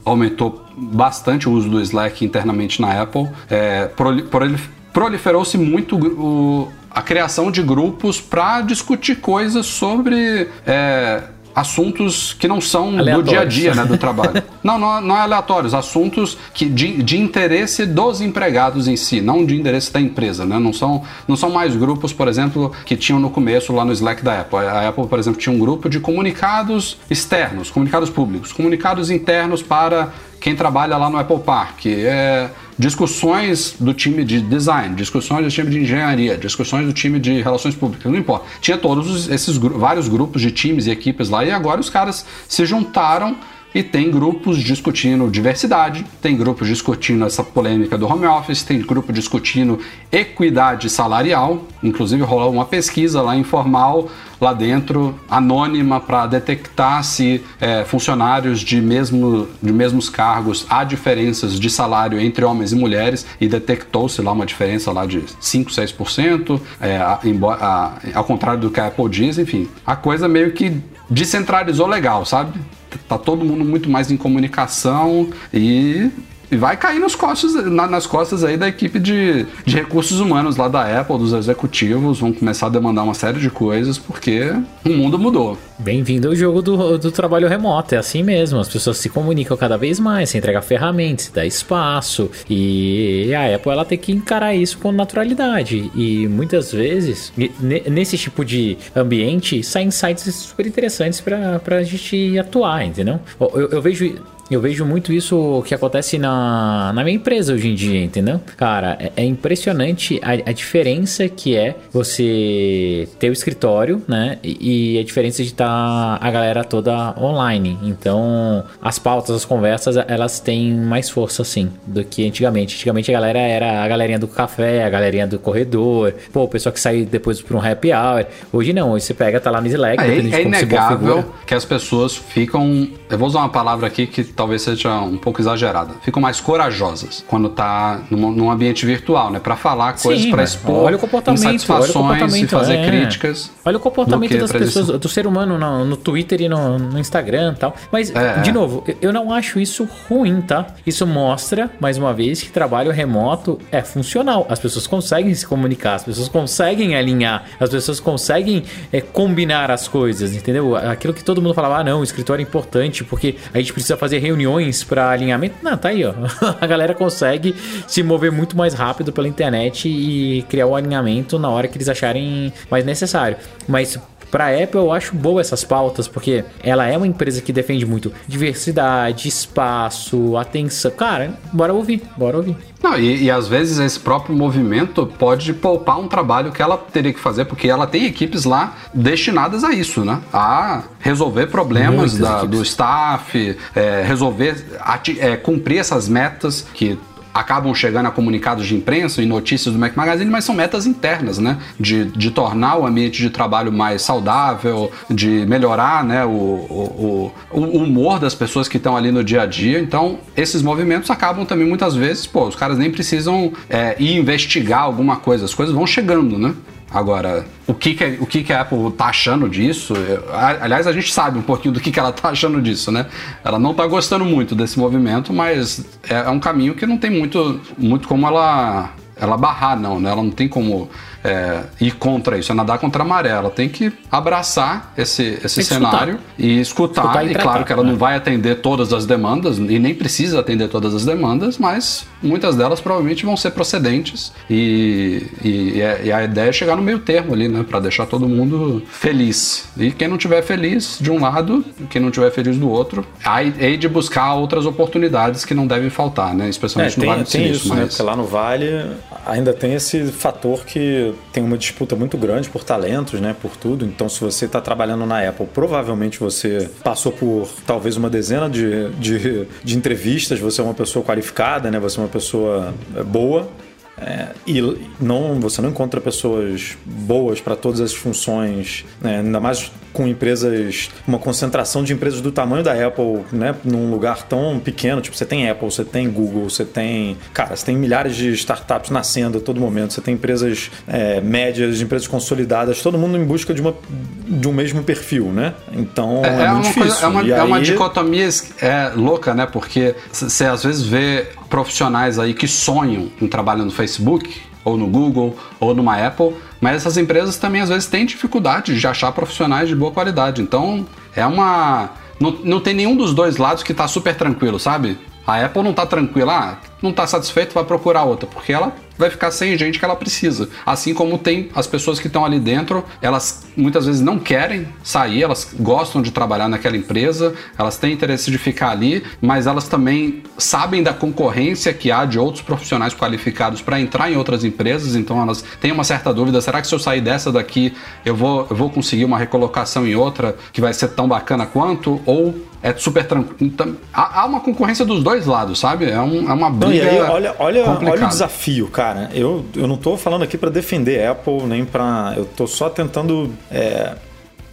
S3: aumentou bastante o uso do Slack internamente na Apple. É, prolif- proliferou-se muito o- a criação de grupos para discutir coisas sobre é, assuntos que não são do dia a dia né, do trabalho. não, não, não é aleatórios, assuntos que de, de interesse dos empregados em si, não de interesse da empresa. Né? Não, são, não são mais grupos, por exemplo, que tinham no começo lá no Slack da Apple. A Apple, por exemplo, tinha um grupo de comunicados externos, comunicados públicos, comunicados internos para quem trabalha lá no Apple Park. É, discussões do time de design, discussões do time de engenharia, discussões do time de relações públicas, não importa. Tinha todos os- esses vários grupos de times e equipes lá e agora os caras se juntaram e tem grupos discutindo diversidade, tem grupos discutindo essa polêmica do home office, tem grupo discutindo equidade salarial, inclusive rolou uma pesquisa lá informal lá dentro, anônima, para detectar se é, funcionários de, mesmo, de mesmos cargos há diferenças de salário entre homens e mulheres. E detectou-se lá uma diferença lá de 5, 6%, é, a- ao contrário do que a Apple diz, enfim, a coisa meio que descentralizou legal, sabe? Tá todo mundo muito mais em comunicação e, e vai cair nos costas, na- nas costas aí da equipe de, de recursos humanos lá da Apple, dos executivos, vão começar a demandar uma série de coisas porque o mundo mudou.
S5: Bem-vindo ao jogo do, do trabalho remoto, é assim mesmo. As pessoas se comunicam cada vez mais, se entrega ferramentas, se dá espaço. E a Apple ela tem que encarar isso com naturalidade. E muitas vezes, ne- nesse tipo de ambiente, saem sites super interessantes para a gente atuar, entendeu? Eu, eu vejo. Eu vejo muito isso que acontece na, na minha empresa hoje em dia, entendeu? Cara, é, é impressionante a, a diferença que é você ter o escritório, né? E, e a diferença de estar a galera toda online. Então, as pautas, as conversas, elas têm mais força, assim, do que antigamente. Antigamente a galera era a galerinha do café, a galerinha do corredor, pô, o pessoal que sai depois para um happy hour. Hoje não, hoje você pega, tá lá no Slack,
S3: É, é inegável que as pessoas ficam. Eu vou usar uma palavra aqui que talvez seja um pouco exagerada. Ficam mais corajosas quando tá num, num ambiente virtual, né? Pra falar coisas,
S5: mas
S3: expor
S5: olha o comportamento, olha o
S3: insatisfações e
S5: comportamento,
S3: fazer
S5: é.
S3: críticas.
S5: Olha o comportamento das pessoas,
S3: isso.
S5: do ser humano no, no Twitter e no, no Instagram e tal. Mas,
S3: É,
S5: de
S3: é.
S5: novo, eu- eu não acho isso ruim, tá? Isso mostra, mais uma vez, que trabalho remoto é funcional. As pessoas conseguem se comunicar, as pessoas conseguem alinhar, as pessoas conseguem é, combinar as coisas, entendeu? Aquilo que todo mundo falava, ah, não, o escritório é importante porque a gente precisa fazer reuniões para alinhamento. Não, tá aí, ó. A galera consegue se mover muito mais rápido pela internet e criar o alinhamento na hora que eles acharem mais necessário. Mas Pra Apple eu acho boa essas pautas, porque ela é uma empresa que defende muito diversidade, espaço, atenção. Cara, bora ouvir, bora ouvir.
S3: Não, e, e às vezes esse próprio movimento pode poupar um trabalho que ela teria que fazer, porque ela tem equipes lá destinadas a isso, né? A resolver problemas da- do staff, é, resolver, ati- é, cumprir essas metas que acabam chegando a comunicados de imprensa e notícias do Mac Magazine, mas são metas internas, né? De, de tornar o ambiente de trabalho mais saudável, de melhorar né, o, o, o, humor das pessoas que estão ali no dia a dia. Então, esses movimentos acabam também muitas vezes, pô, os caras nem precisam é, ir investigar alguma coisa, as coisas vão chegando, né? Agora, o que, que, o que, que a Apple tá achando disso? Aliás, a gente sabe um pouquinho do que, que ela tá achando disso, né? Ela não tá gostando muito desse movimento, mas é, é um caminho que não tem muito, muito como ela, ela barrar, não, né? Ela não tem como é, ir contra isso, é nadar contra a maré. Ela tem que abraçar esse, esse
S5: que escutar.
S3: cenário e escutar.
S5: Escutar e
S3: e claro que ela
S5: né?
S3: não vai atender todas as demandas e nem precisa atender todas as demandas, mas muitas delas provavelmente vão ser procedentes e, e, é- e a ideia é chegar no meio termo ali, né, para deixar todo mundo feliz. E quem não tiver feliz de um lado, quem não tiver feliz do outro, aí aí de buscar outras oportunidades que não devem faltar, né,
S4: É,
S3: especialmente no
S4: tem,
S3: Vale do
S4: tem
S3: Silício,
S4: isso, né?
S3: mas-
S4: Porque lá no Vale ainda tem esse fator que tem uma disputa muito grande por talentos, né? Por tudo. Então, se você está trabalhando na Apple, provavelmente você passou por talvez uma dezena de, de, de entrevistas, você é uma pessoa qualificada, né? Você é uma pessoa é, boa. É, e não, você não encontra pessoas boas para todas as funções, né? ainda mais com empresas, uma concentração de empresas do tamanho da Apple, né? num lugar tão pequeno. Tipo, você tem Apple, você tem Google, você tem. Cara, você tem milhares de startups nascendo a todo momento, você tem empresas é, médias, empresas consolidadas, todo mundo em busca de, uma, de um mesmo perfil, né? Então é,
S3: É,
S4: muito
S3: uma,
S4: difícil.
S3: coisa- é, uma, é uma
S4: aí-
S3: dicotomia es- é, louca, né? Porque você às vezes vê profissionais aí que sonham em trabalhar no Facebook, ou no Google, ou numa Apple, mas essas empresas também às vezes têm dificuldade de achar profissionais de boa qualidade. Então é uma. Não, não tem nenhum dos dois lados que tá super tranquilo, sabe? A Apple não tá tranquila, ah, não tá satisfeito, vai procurar outra, porque ela vai ficar sem gente que ela precisa. Assim como tem as pessoas que estão ali dentro, elas muitas vezes não querem sair, elas gostam de trabalhar naquela empresa, elas têm interesse de ficar ali, mas elas também sabem da concorrência que há de outros profissionais qualificados para entrar em outras empresas, então elas têm uma certa dúvida, será que se eu sair dessa daqui, eu vou, eu vou conseguir uma recolocação em outra que vai ser tão bacana quanto? Ou é super tranquilo? Então, há, uma concorrência dos dois lados, sabe? É, um- é uma
S4: Não,
S3: briga
S4: e aí, olha, olha, olha o desafio, cara. Eu, eu não tô falando aqui para defender Apple, nem para. Eu tô só tentando é,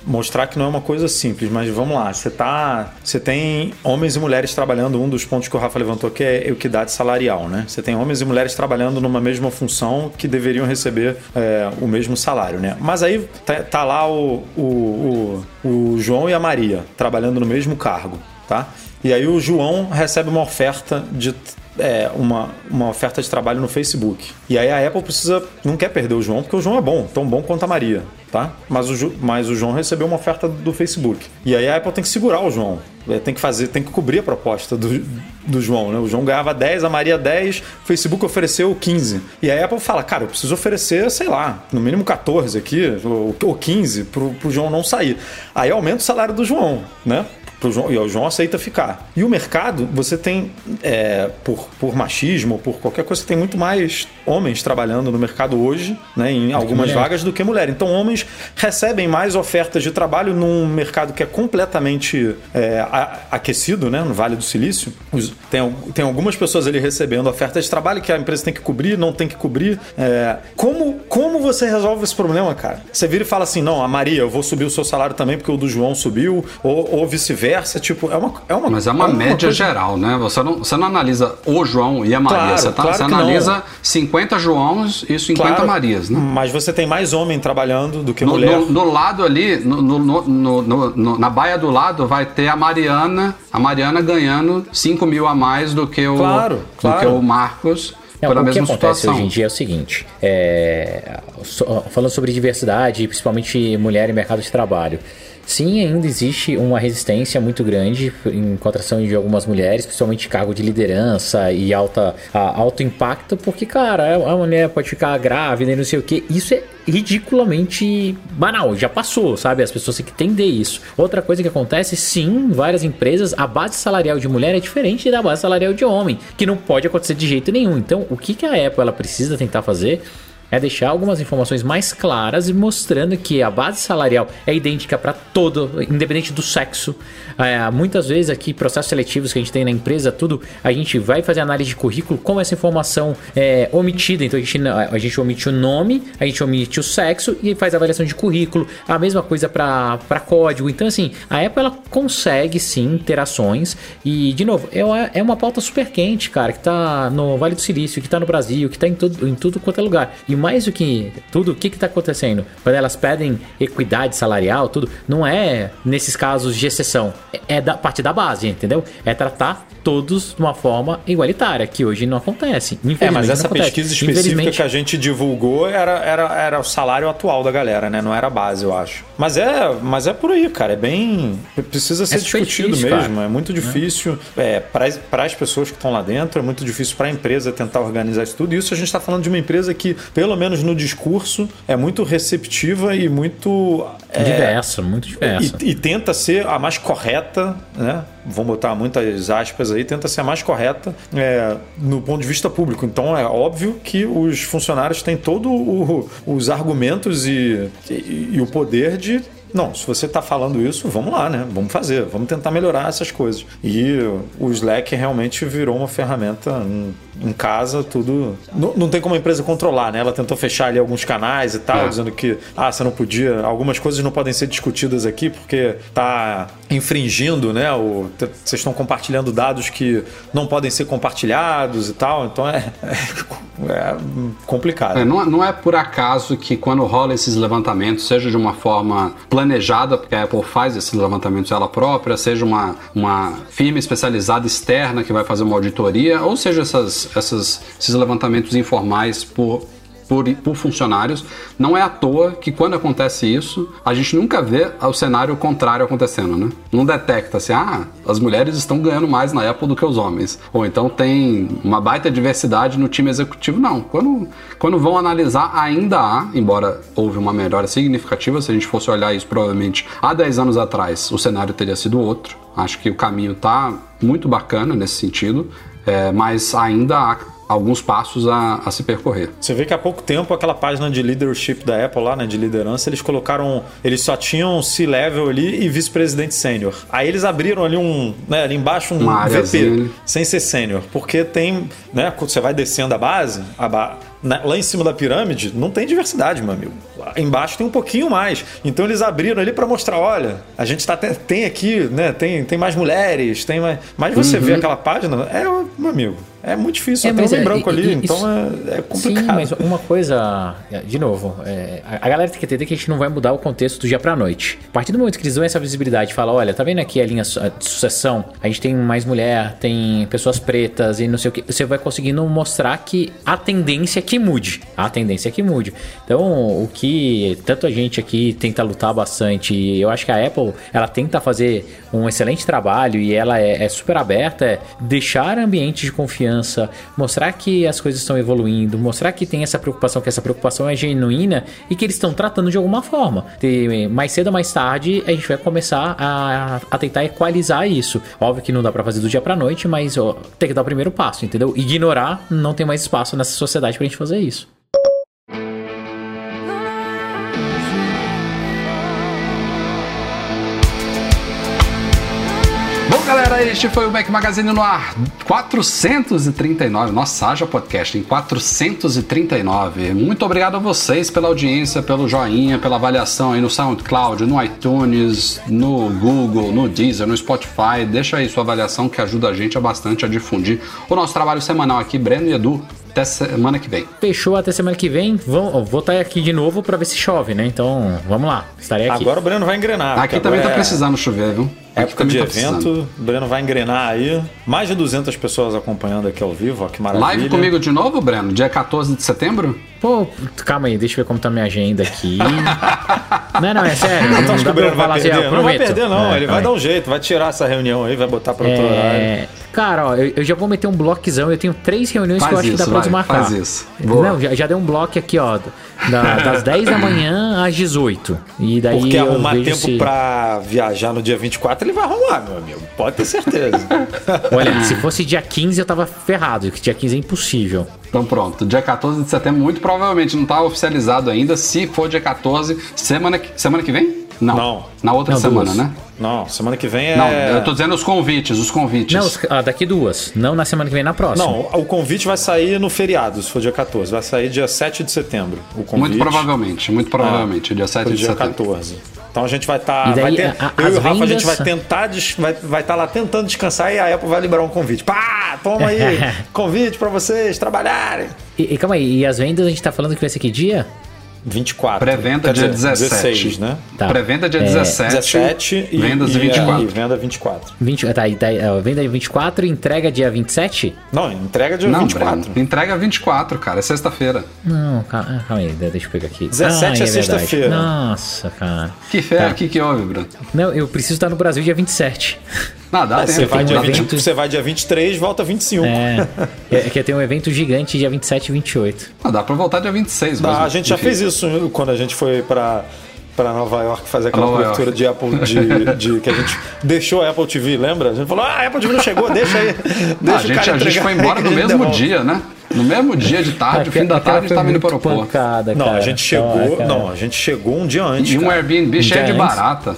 S4: mostrar que não é uma coisa simples, mas vamos lá. Você tá. Você tem homens e mulheres trabalhando, um dos pontos que o Rafa levantou que é equidade salarial, né? Você tem homens e mulheres trabalhando numa mesma função que deveriam receber é, o mesmo salário, né? Mas aí tá, tá lá o, o, o, o João e a Maria trabalhando no mesmo cargo, tá? E aí o João recebe uma oferta de é, uma, uma oferta de trabalho no Facebook. E aí a Apple precisa, não quer perder o João, porque o João é bom, tão bom quanto a Maria, tá? Mas o, mas o João recebeu uma oferta do Facebook. E aí a Apple tem que segurar o João. É, Tem que fazer, tem que cobrir a proposta do, do João, né? O João ganhava 10, a Maria 10, o Facebook ofereceu 15. E a Apple fala, cara, eu preciso oferecer, sei lá, no mínimo 14 aqui, ou, ou 15, pro, pro João não sair. Aí aumenta o salário do João, né? Pro João, e o João aceita ficar. E o mercado, você tem, é, por, por machismo, por qualquer coisa, você tem muito mais homens trabalhando no mercado hoje, né, em algumas vagas, do que mulher. Então, homens recebem mais ofertas de trabalho num mercado que é completamente é, a- aquecido, né, no Vale do Silício. Tem, tem algumas pessoas ali recebendo ofertas de trabalho que a empresa tem que cobrir, não tem que cobrir. É, como, como você resolve esse problema, cara? Você vira e fala assim: não, a Maria, eu vou subir o seu salário também porque o do João subiu, ou, ou vice-versa. Tipo, é uma, é uma.
S3: Mas é uma média
S4: coisa-
S3: geral, né? Você não, você não analisa o João e a Maria.
S4: Claro,
S3: você tá-
S4: claro
S3: você
S4: que não.
S3: analisa 50 Joãos e 50
S4: Claro,
S3: Marias, né?
S4: Mas você tem mais homem trabalhando do que
S3: No,
S4: mulher.
S3: no- no lado ali, no- na baia do lado, vai ter a Mariana, a Mariana ganhando 5 mil a mais do que o,
S4: Claro,
S3: do que o Marcos
S5: Não, o que acontece
S3: situação.
S5: hoje em dia é o seguinte: é, so- falando sobre diversidade, principalmente mulher em mercado de trabalho. Sim, ainda existe uma resistência muito grande em contratação de algumas mulheres, principalmente cargo de liderança e alta, a- alto impacto, porque, cara, a mulher pode ficar grávida e não sei o que. Isso é ridiculamente banal, já passou, sabe? As pessoas têm que entender isso. Outra coisa que acontece, sim, várias empresas, a base salarial de mulher é diferente da base salarial de homem, que não pode acontecer de jeito nenhum. Então, o que, que a Apple ela precisa tentar fazer É deixar algumas informações mais claras e mostrando que a base salarial é idêntica para todo, independente do sexo. É, muitas vezes aqui, processos seletivos que a gente tem na empresa, tudo, a gente vai fazer análise de currículo com essa informação é, omitida. Então a gente, a gente omite o nome, a gente omite o sexo e faz avaliação de currículo. A mesma coisa para código. Então, assim, a Apple ela consegue sim interações. E, de novo, é, é uma pauta super quente, cara, que tá no Vale do Silício, que tá no Brasil, que tá em tudo, em tudo quanto é lugar. E mais do que tudo, o que que tá acontecendo? Quando elas pedem equidade salarial, tudo, não é nesses casos de exceção. É, é da parte da base, entendeu? É tratar todos de uma forma igualitária, que hoje não acontece.
S4: É, mas essa pesquisa específica que a gente divulgou era, era, era o salário atual da galera, né? Não era a base, eu acho. Mas é, mas é por aí, cara. É bem. Precisa ser
S5: É
S4: discutido
S5: difícil,
S4: mesmo.
S5: cara.
S4: É muito difícil é, para as pessoas que estão lá dentro, é muito difícil para a empresa tentar organizar isso tudo. E isso a gente está falando de uma empresa que, pelo menos no discurso, é muito receptiva e muito. é,
S5: Diversa, muito diversa.
S4: e, e tenta ser a mais correta, né? Vamos botar muitas aspas aí, tenta ser a mais correta é, no ponto de vista público. Então é óbvio que os funcionários têm todos os argumentos e, e- e o poder de. Não, se você está falando isso, vamos lá, né? Vamos fazer, vamos tentar melhorar essas coisas. E o Slack realmente virou uma ferramenta em, casa, tudo. Não, não tem como a empresa controlar, né? Ela tentou fechar ali alguns canais e tal,
S3: É.
S4: dizendo que ah, você não podia, algumas coisas não podem ser discutidas aqui porque tá infringindo, né? O, vocês estão compartilhando dados que não podem ser compartilhados e tal, então é, é, é complicado.
S3: É, não, não é por acaso que quando rola esses levantamentos, seja de uma forma planejada, porque a Apple faz esses levantamentos ela própria, seja uma, uma firma especializada externa que vai fazer uma auditoria, ou seja essas, essas, esses levantamentos informais por, por, por funcionários, não é à toa que quando acontece isso, a gente nunca vê o cenário contrário acontecendo, né? Não detecta assim, ah, as mulheres estão ganhando mais na Apple do que os homens. Ou então tem uma baita diversidade no time executivo. Não. Quando, quando vão analisar, ainda há, embora houve uma melhora significativa, se a gente fosse olhar isso provavelmente há 10 anos atrás, o cenário teria sido outro. Acho que o caminho está muito bacana nesse sentido, é, mas ainda há alguns passos a, a se percorrer.
S4: Você vê que há pouco tempo aquela página de leadership da Apple lá, né, de liderança, eles colocaram, eles só tinham C-level ali e vice-presidente sênior. Aí eles abriram ali um, né, ali embaixo um VP, sem ser sênior, porque tem, né, quando você vai descendo a base, a ba- lá em cima da pirâmide não tem diversidade, meu amigo. Lá embaixo tem um pouquinho mais. Então eles abriram ali para mostrar, olha, a gente tá te- tem aqui, né, tem, tem mais mulheres, tem mais, mas você vê aquela página, é, meu amigo, é muito difícil,
S5: É,
S4: até
S5: mas
S4: um
S5: é-
S4: branco
S5: e-
S4: ali,
S5: e-
S4: então
S5: isso-
S4: é, é complicado.
S5: Sim, mas uma coisa, de novo, é, a galera tem que entender que a gente não vai mudar o contexto do dia pra noite. A partir do momento que eles dão essa visibilidade e falam, olha, tá vendo aqui a linha de sucessão? A gente tem mais mulher, tem pessoas pretas e não sei o que. Você vai conseguindo mostrar que a tendência é que mude. A tendência é que mude. Então, o que tanto a gente aqui tenta lutar bastante, eu acho que a Apple, ela tenta fazer um excelente trabalho e ela é, é super aberta, é deixar ambientes de confiança, mostrar que as coisas estão evoluindo, mostrar que tem essa preocupação, que essa preocupação é genuína e que eles estão tratando de alguma forma. E mais cedo ou mais tarde a gente vai começar a, a tentar equalizar isso. Óbvio que não dá pra fazer do dia pra noite, mas ó, tem que dar o primeiro passo, entendeu? Ignorar não tem mais espaço nessa sociedade pra gente fazer isso.
S3: Galera, este foi o Mac Magazine no ar 439. Nossa, haja podcast em 439. Muito obrigado a vocês pela audiência, pelo joinha, pela avaliação aí no SoundCloud, no iTunes, no Google, no Deezer, no Spotify. Deixa aí sua avaliação que ajuda a gente bastante a difundir o nosso trabalho semanal aqui. Breno e Edu, até semana que vem.
S5: Fechou até semana que vem. Vão, vou estar aqui de novo pra ver se chove, né? Então, vamos lá. Estarei aqui.
S4: Agora o Breno vai engrenar.
S3: Aqui também tá
S4: é
S3: precisando chover, viu?
S4: Época de evento, o Breno vai engrenar aí. Mais de 200 pessoas acompanhando aqui ao vivo, ó, que maravilha.
S3: Live comigo de novo, Breno? Dia 14 de setembro?
S5: Pô, calma aí, deixa eu ver como tá minha agenda aqui. não, não, é sério.
S4: Então
S5: não
S4: acho que
S5: dá
S4: o
S5: pra eu
S4: Breno vai
S5: falar assim,
S4: perder.
S5: eu
S4: não vai perder, não.
S5: É,
S4: Ele vai
S5: calma
S4: dar um jeito, vai tirar essa reunião aí, vai botar para outro horário.
S5: É, Cara, ó, eu, eu já vou meter um bloquezão. Eu tenho três reuniões que eu
S3: Faz
S5: acho que dá
S3: isso,
S5: pra
S3: vai,
S5: desmarcar.
S3: faz isso. Boa.
S5: Não, já, já deu um bloco aqui, ó. Da- das 10 da manhã às 18. E daí
S4: Porque
S5: eu
S4: arrumar
S5: vejo
S4: tempo
S5: se-
S4: pra viajar no dia 24, ele vai arrumar, meu amigo. Pode ter certeza.
S5: Olha, se fosse dia 15 eu tava ferrado, que dia 15 é impossível.
S3: Então pronto, dia 14 de setembro, muito provavelmente não tá oficializado ainda. Se for dia 14, semana semana que vem? Não.
S4: Não.
S3: Na outra
S5: Não,
S3: semana,
S5: duas.
S3: né?
S4: Não, semana que vem é.
S3: Não, eu tô dizendo os convites, os convites.
S5: Não, os- ah, daqui duas. Não na semana que vem, na próxima.
S4: Não, o convite vai sair no feriado, se for dia 14. Vai sair dia 7 de setembro. O convite.
S3: muito provavelmente, muito provavelmente, dia 7
S4: pro
S3: de
S4: dia
S3: setembro.
S4: 14. Então a gente vai estar.
S5: E daí,
S4: vai ter,
S5: a- a-
S4: eu e o Rafa, a gente
S5: vendas-
S4: vai tentar. des- vai estar vai tá lá tentando descansar e a Apple vai liberar um convite. Pá! Toma aí! convite pra vocês trabalharem.
S5: E, e calma aí, e as vendas a gente tá falando que vai ser que dia?
S4: 24.
S3: Pré-venda dia
S4: dizer,
S3: 17.
S4: 16, né?
S5: Tá.
S3: Pré-venda dia
S5: É,
S3: 17.
S4: 17 e,
S3: vendas
S4: e,
S3: de 24.
S4: E venda 24.
S5: 20, tá, e ó, venda 24 e entrega dia 27?
S4: Não, entrega dia
S3: Não,
S4: 24.
S3: Breno, entrega 24, cara, é sexta-feira.
S5: Não, calma, calma aí, deixa eu pegar aqui.
S4: 17
S5: Ah,
S4: é
S5: verdade.
S4: sexta-feira.
S5: Nossa, cara.
S3: Que fé,
S5: Tá.
S3: que que houve, Bruno?
S5: Não, eu preciso estar no Brasil dia 27.
S3: Não, dá
S4: É, você,
S3: tempo.
S4: vai dia
S5: um
S3: dá
S4: 20,
S5: evento.
S4: você vai dia 23, volta 25.
S5: É, é que tenho um evento gigante dia 27 e 28.
S3: Ah, dá pra voltar dia 26
S4: Dá,
S3: mesmo.
S4: a gente já fez isso quando a gente foi pra, pra Nova York fazer aquela
S3: Nova
S4: cobertura
S3: York.
S4: de Apple de, de- que a gente deixou a Apple TV, lembra? A gente falou, ah, a Apple TV não chegou, deixa aí. Deixa
S3: Ah, a,
S4: o
S3: gente,
S4: cara
S3: a gente foi embora no mesmo
S4: devolve."
S3: dia, né? No mesmo dia de tarde, fim da tarde,
S5: foi
S3: tava indo para o aeroporto.
S5: pancada,
S4: Não, a gente chegou.
S5: Olha, cara.
S4: não, a gente chegou um dia antes.
S3: E um
S4: cara.
S3: Airbnb cheio de
S5: antes.
S3: barata.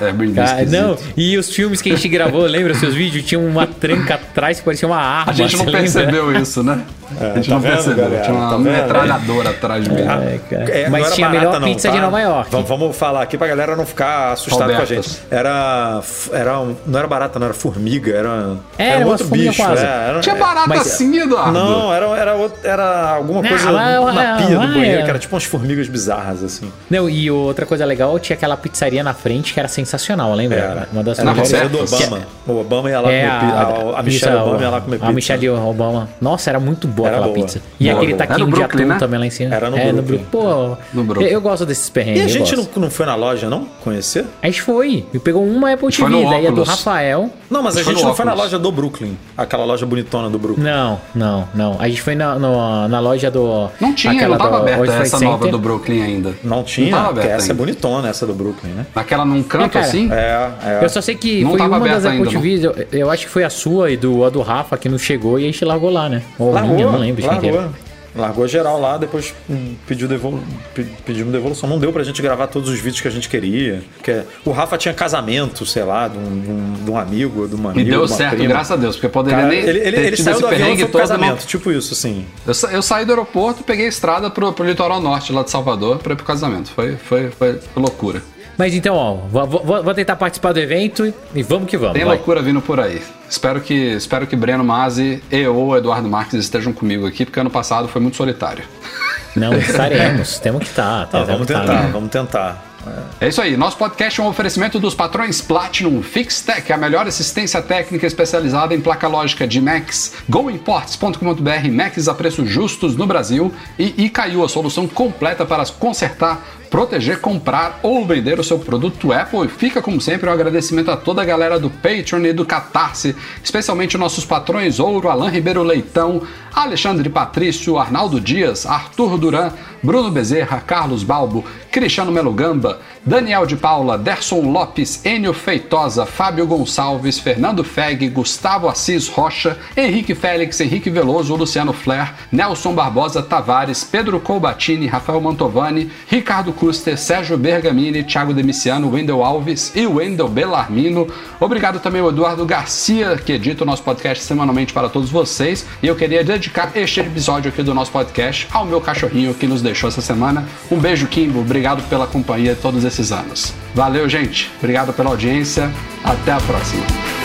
S3: Airbnb
S5: Cara,
S3: esquisito.
S5: não, e os filmes que a gente gravou, lembra seus vídeos? Tinha uma tranca atrás que parecia uma arma.
S3: A gente não
S5: você lembra?
S3: percebeu isso, né? a gente
S4: tá
S3: não
S4: vendo,
S3: percebeu.
S4: galera?
S3: Tinha uma
S4: Tá vendo?
S3: metralhadora atrás de mim.
S5: É, cara.
S4: É,
S5: Mas
S4: era
S5: tinha a melhor
S4: não,
S5: pizza
S4: tá?
S5: de Nova York.
S4: Vamos, vamos falar aqui pra galera não ficar assustada com a gente. Era, era. um- Não era barata, não era formiga, era.
S5: É,
S4: era um
S5: umas
S4: outro bicho. é, era-
S3: Tinha barata
S5: Mas-
S3: assim, Eduardo.
S4: Não, era, era, era alguma
S5: Não,
S4: coisa
S5: mas-
S4: na pia do banheiro, que era tipo umas formigas bizarras, assim.
S5: Não, e outra coisa legal, tinha aquela pizzaria na frente que era sensacional, lembra?
S4: Era.
S5: Uma das
S4: Era a
S5: melhores.
S4: pizzaria do. Obama. O Obama ia lá
S5: É,
S4: comer pizza. A, a Michelle Obama ia lá comer pizza.
S5: A Michelle Obama. Nossa, era muito boa
S4: Era
S5: aquela
S4: boa.
S5: pizza. E
S4: Boa,
S5: aquele
S4: boa.
S5: taquinho
S3: Era no
S5: de
S3: Brooklyn,
S5: atum
S3: né?
S5: também lá em cima.
S4: Era no
S5: é,
S4: Brooklyn.
S5: Pô,
S3: No Brooklyn.
S5: eu, eu gosto desses perrengues.
S4: E a gente não, não foi na loja, não? Conhecer?
S5: A gente foi. E pegou uma Apple
S3: foi
S5: TV,
S3: no
S5: daí a do. Rafael.
S4: Não, mas a gente não foi na loja do Brooklyn. Aquela loja bonitona do Brooklyn.
S5: Não, não, não. A gente foi na, no- na loja do.
S3: Não tinha,
S5: aquela
S3: não tava
S5: do
S3: aberta essa nova do Brooklyn ainda.
S4: Não tinha,
S3: Não tava aberta
S4: essa é bonitona, essa do Brooklyn, né?
S3: Naquela num canto
S5: É,
S3: assim?
S4: É, é.
S5: Eu só sei que
S3: Não
S5: foi uma das TVs, eu, eu acho que foi a sua e do, a do Rafa que não chegou e a gente largou lá, né? Ou
S4: Largou,
S5: minha, não lembro que
S4: largou. Largou geral lá, depois pediu devol... pe- pedimos devolução. Não deu pra gente gravar todos os vídeos que a gente queria. Porque o Rafa tinha casamento, sei lá, de um, de um- de amigo, de uma
S3: E
S4: amiga.
S3: deu
S4: de uma
S3: certo,
S4: prima.
S3: graças a Deus, porque poderia
S4: Cara,
S3: nem
S4: ele ele,
S3: ter
S4: ele
S3: tido
S4: saiu
S3: esse
S4: do avião e casamento,
S3: não.
S4: tipo isso, assim.
S3: Eu, sa- eu saí do aeroporto, peguei a estrada pro, pro litoral norte lá de Salvador pra ir pro casamento. Foi, foi, foi loucura.
S5: Mas então, ó, vou, vou- tentar participar do evento e vamos que vamos.
S3: Tem
S5: vai.
S3: loucura vindo por aí. Espero que, espero que Breno Mazzi e ou Eduardo Marques estejam comigo aqui, porque ano passado foi muito solitário.
S5: Não, estaremos. Temos que estar.
S4: Tá, vamos
S5: que tá,
S4: tentar,
S5: né?
S4: vamos tentar.
S3: É isso aí, nosso podcast é um oferecimento dos patrões Platinum FixTech, a melhor assistência técnica especializada em placa lógica de Macs, goimports.com.br, Macs a preços justos no Brasil e Icaiu, a solução completa para consertar, proteger, comprar ou vender o seu produto Apple. E fica, como sempre, um agradecimento a toda a galera do Patreon e do Catarse, especialmente nossos patrões Ouro, Alain Ribeiro Leitão, Alexandre Patrício, Arnaldo Dias, Arthur Duran, Bruno Bezerra, Carlos Balbo, Cristiano Melo Gamba, Daniel de Paula, Derson Lopes, Enio Feitosa, Fábio Gonçalves, Fernando Feg, Gustavo Assis Rocha, Henrique Félix, Henrique Veloso, Luciano Flair, Nelson Barbosa Tavares, Pedro Colbatini, Rafael Mantovani, Ricardo Custer, Sérgio Bergamini, Thiago Demiciano, Wendel Alves e Wendel Bellarmino. Obrigado também ao Eduardo Garcia, que edita o nosso podcast semanalmente para todos vocês. E eu queria dedicar este episódio aqui do nosso podcast ao meu cachorrinho que nos deixou essa semana. Um beijo, Kimbo. Obrigado pela companhia todos esses anos. Valeu, gente. Obrigado pela audiência. Até a próxima.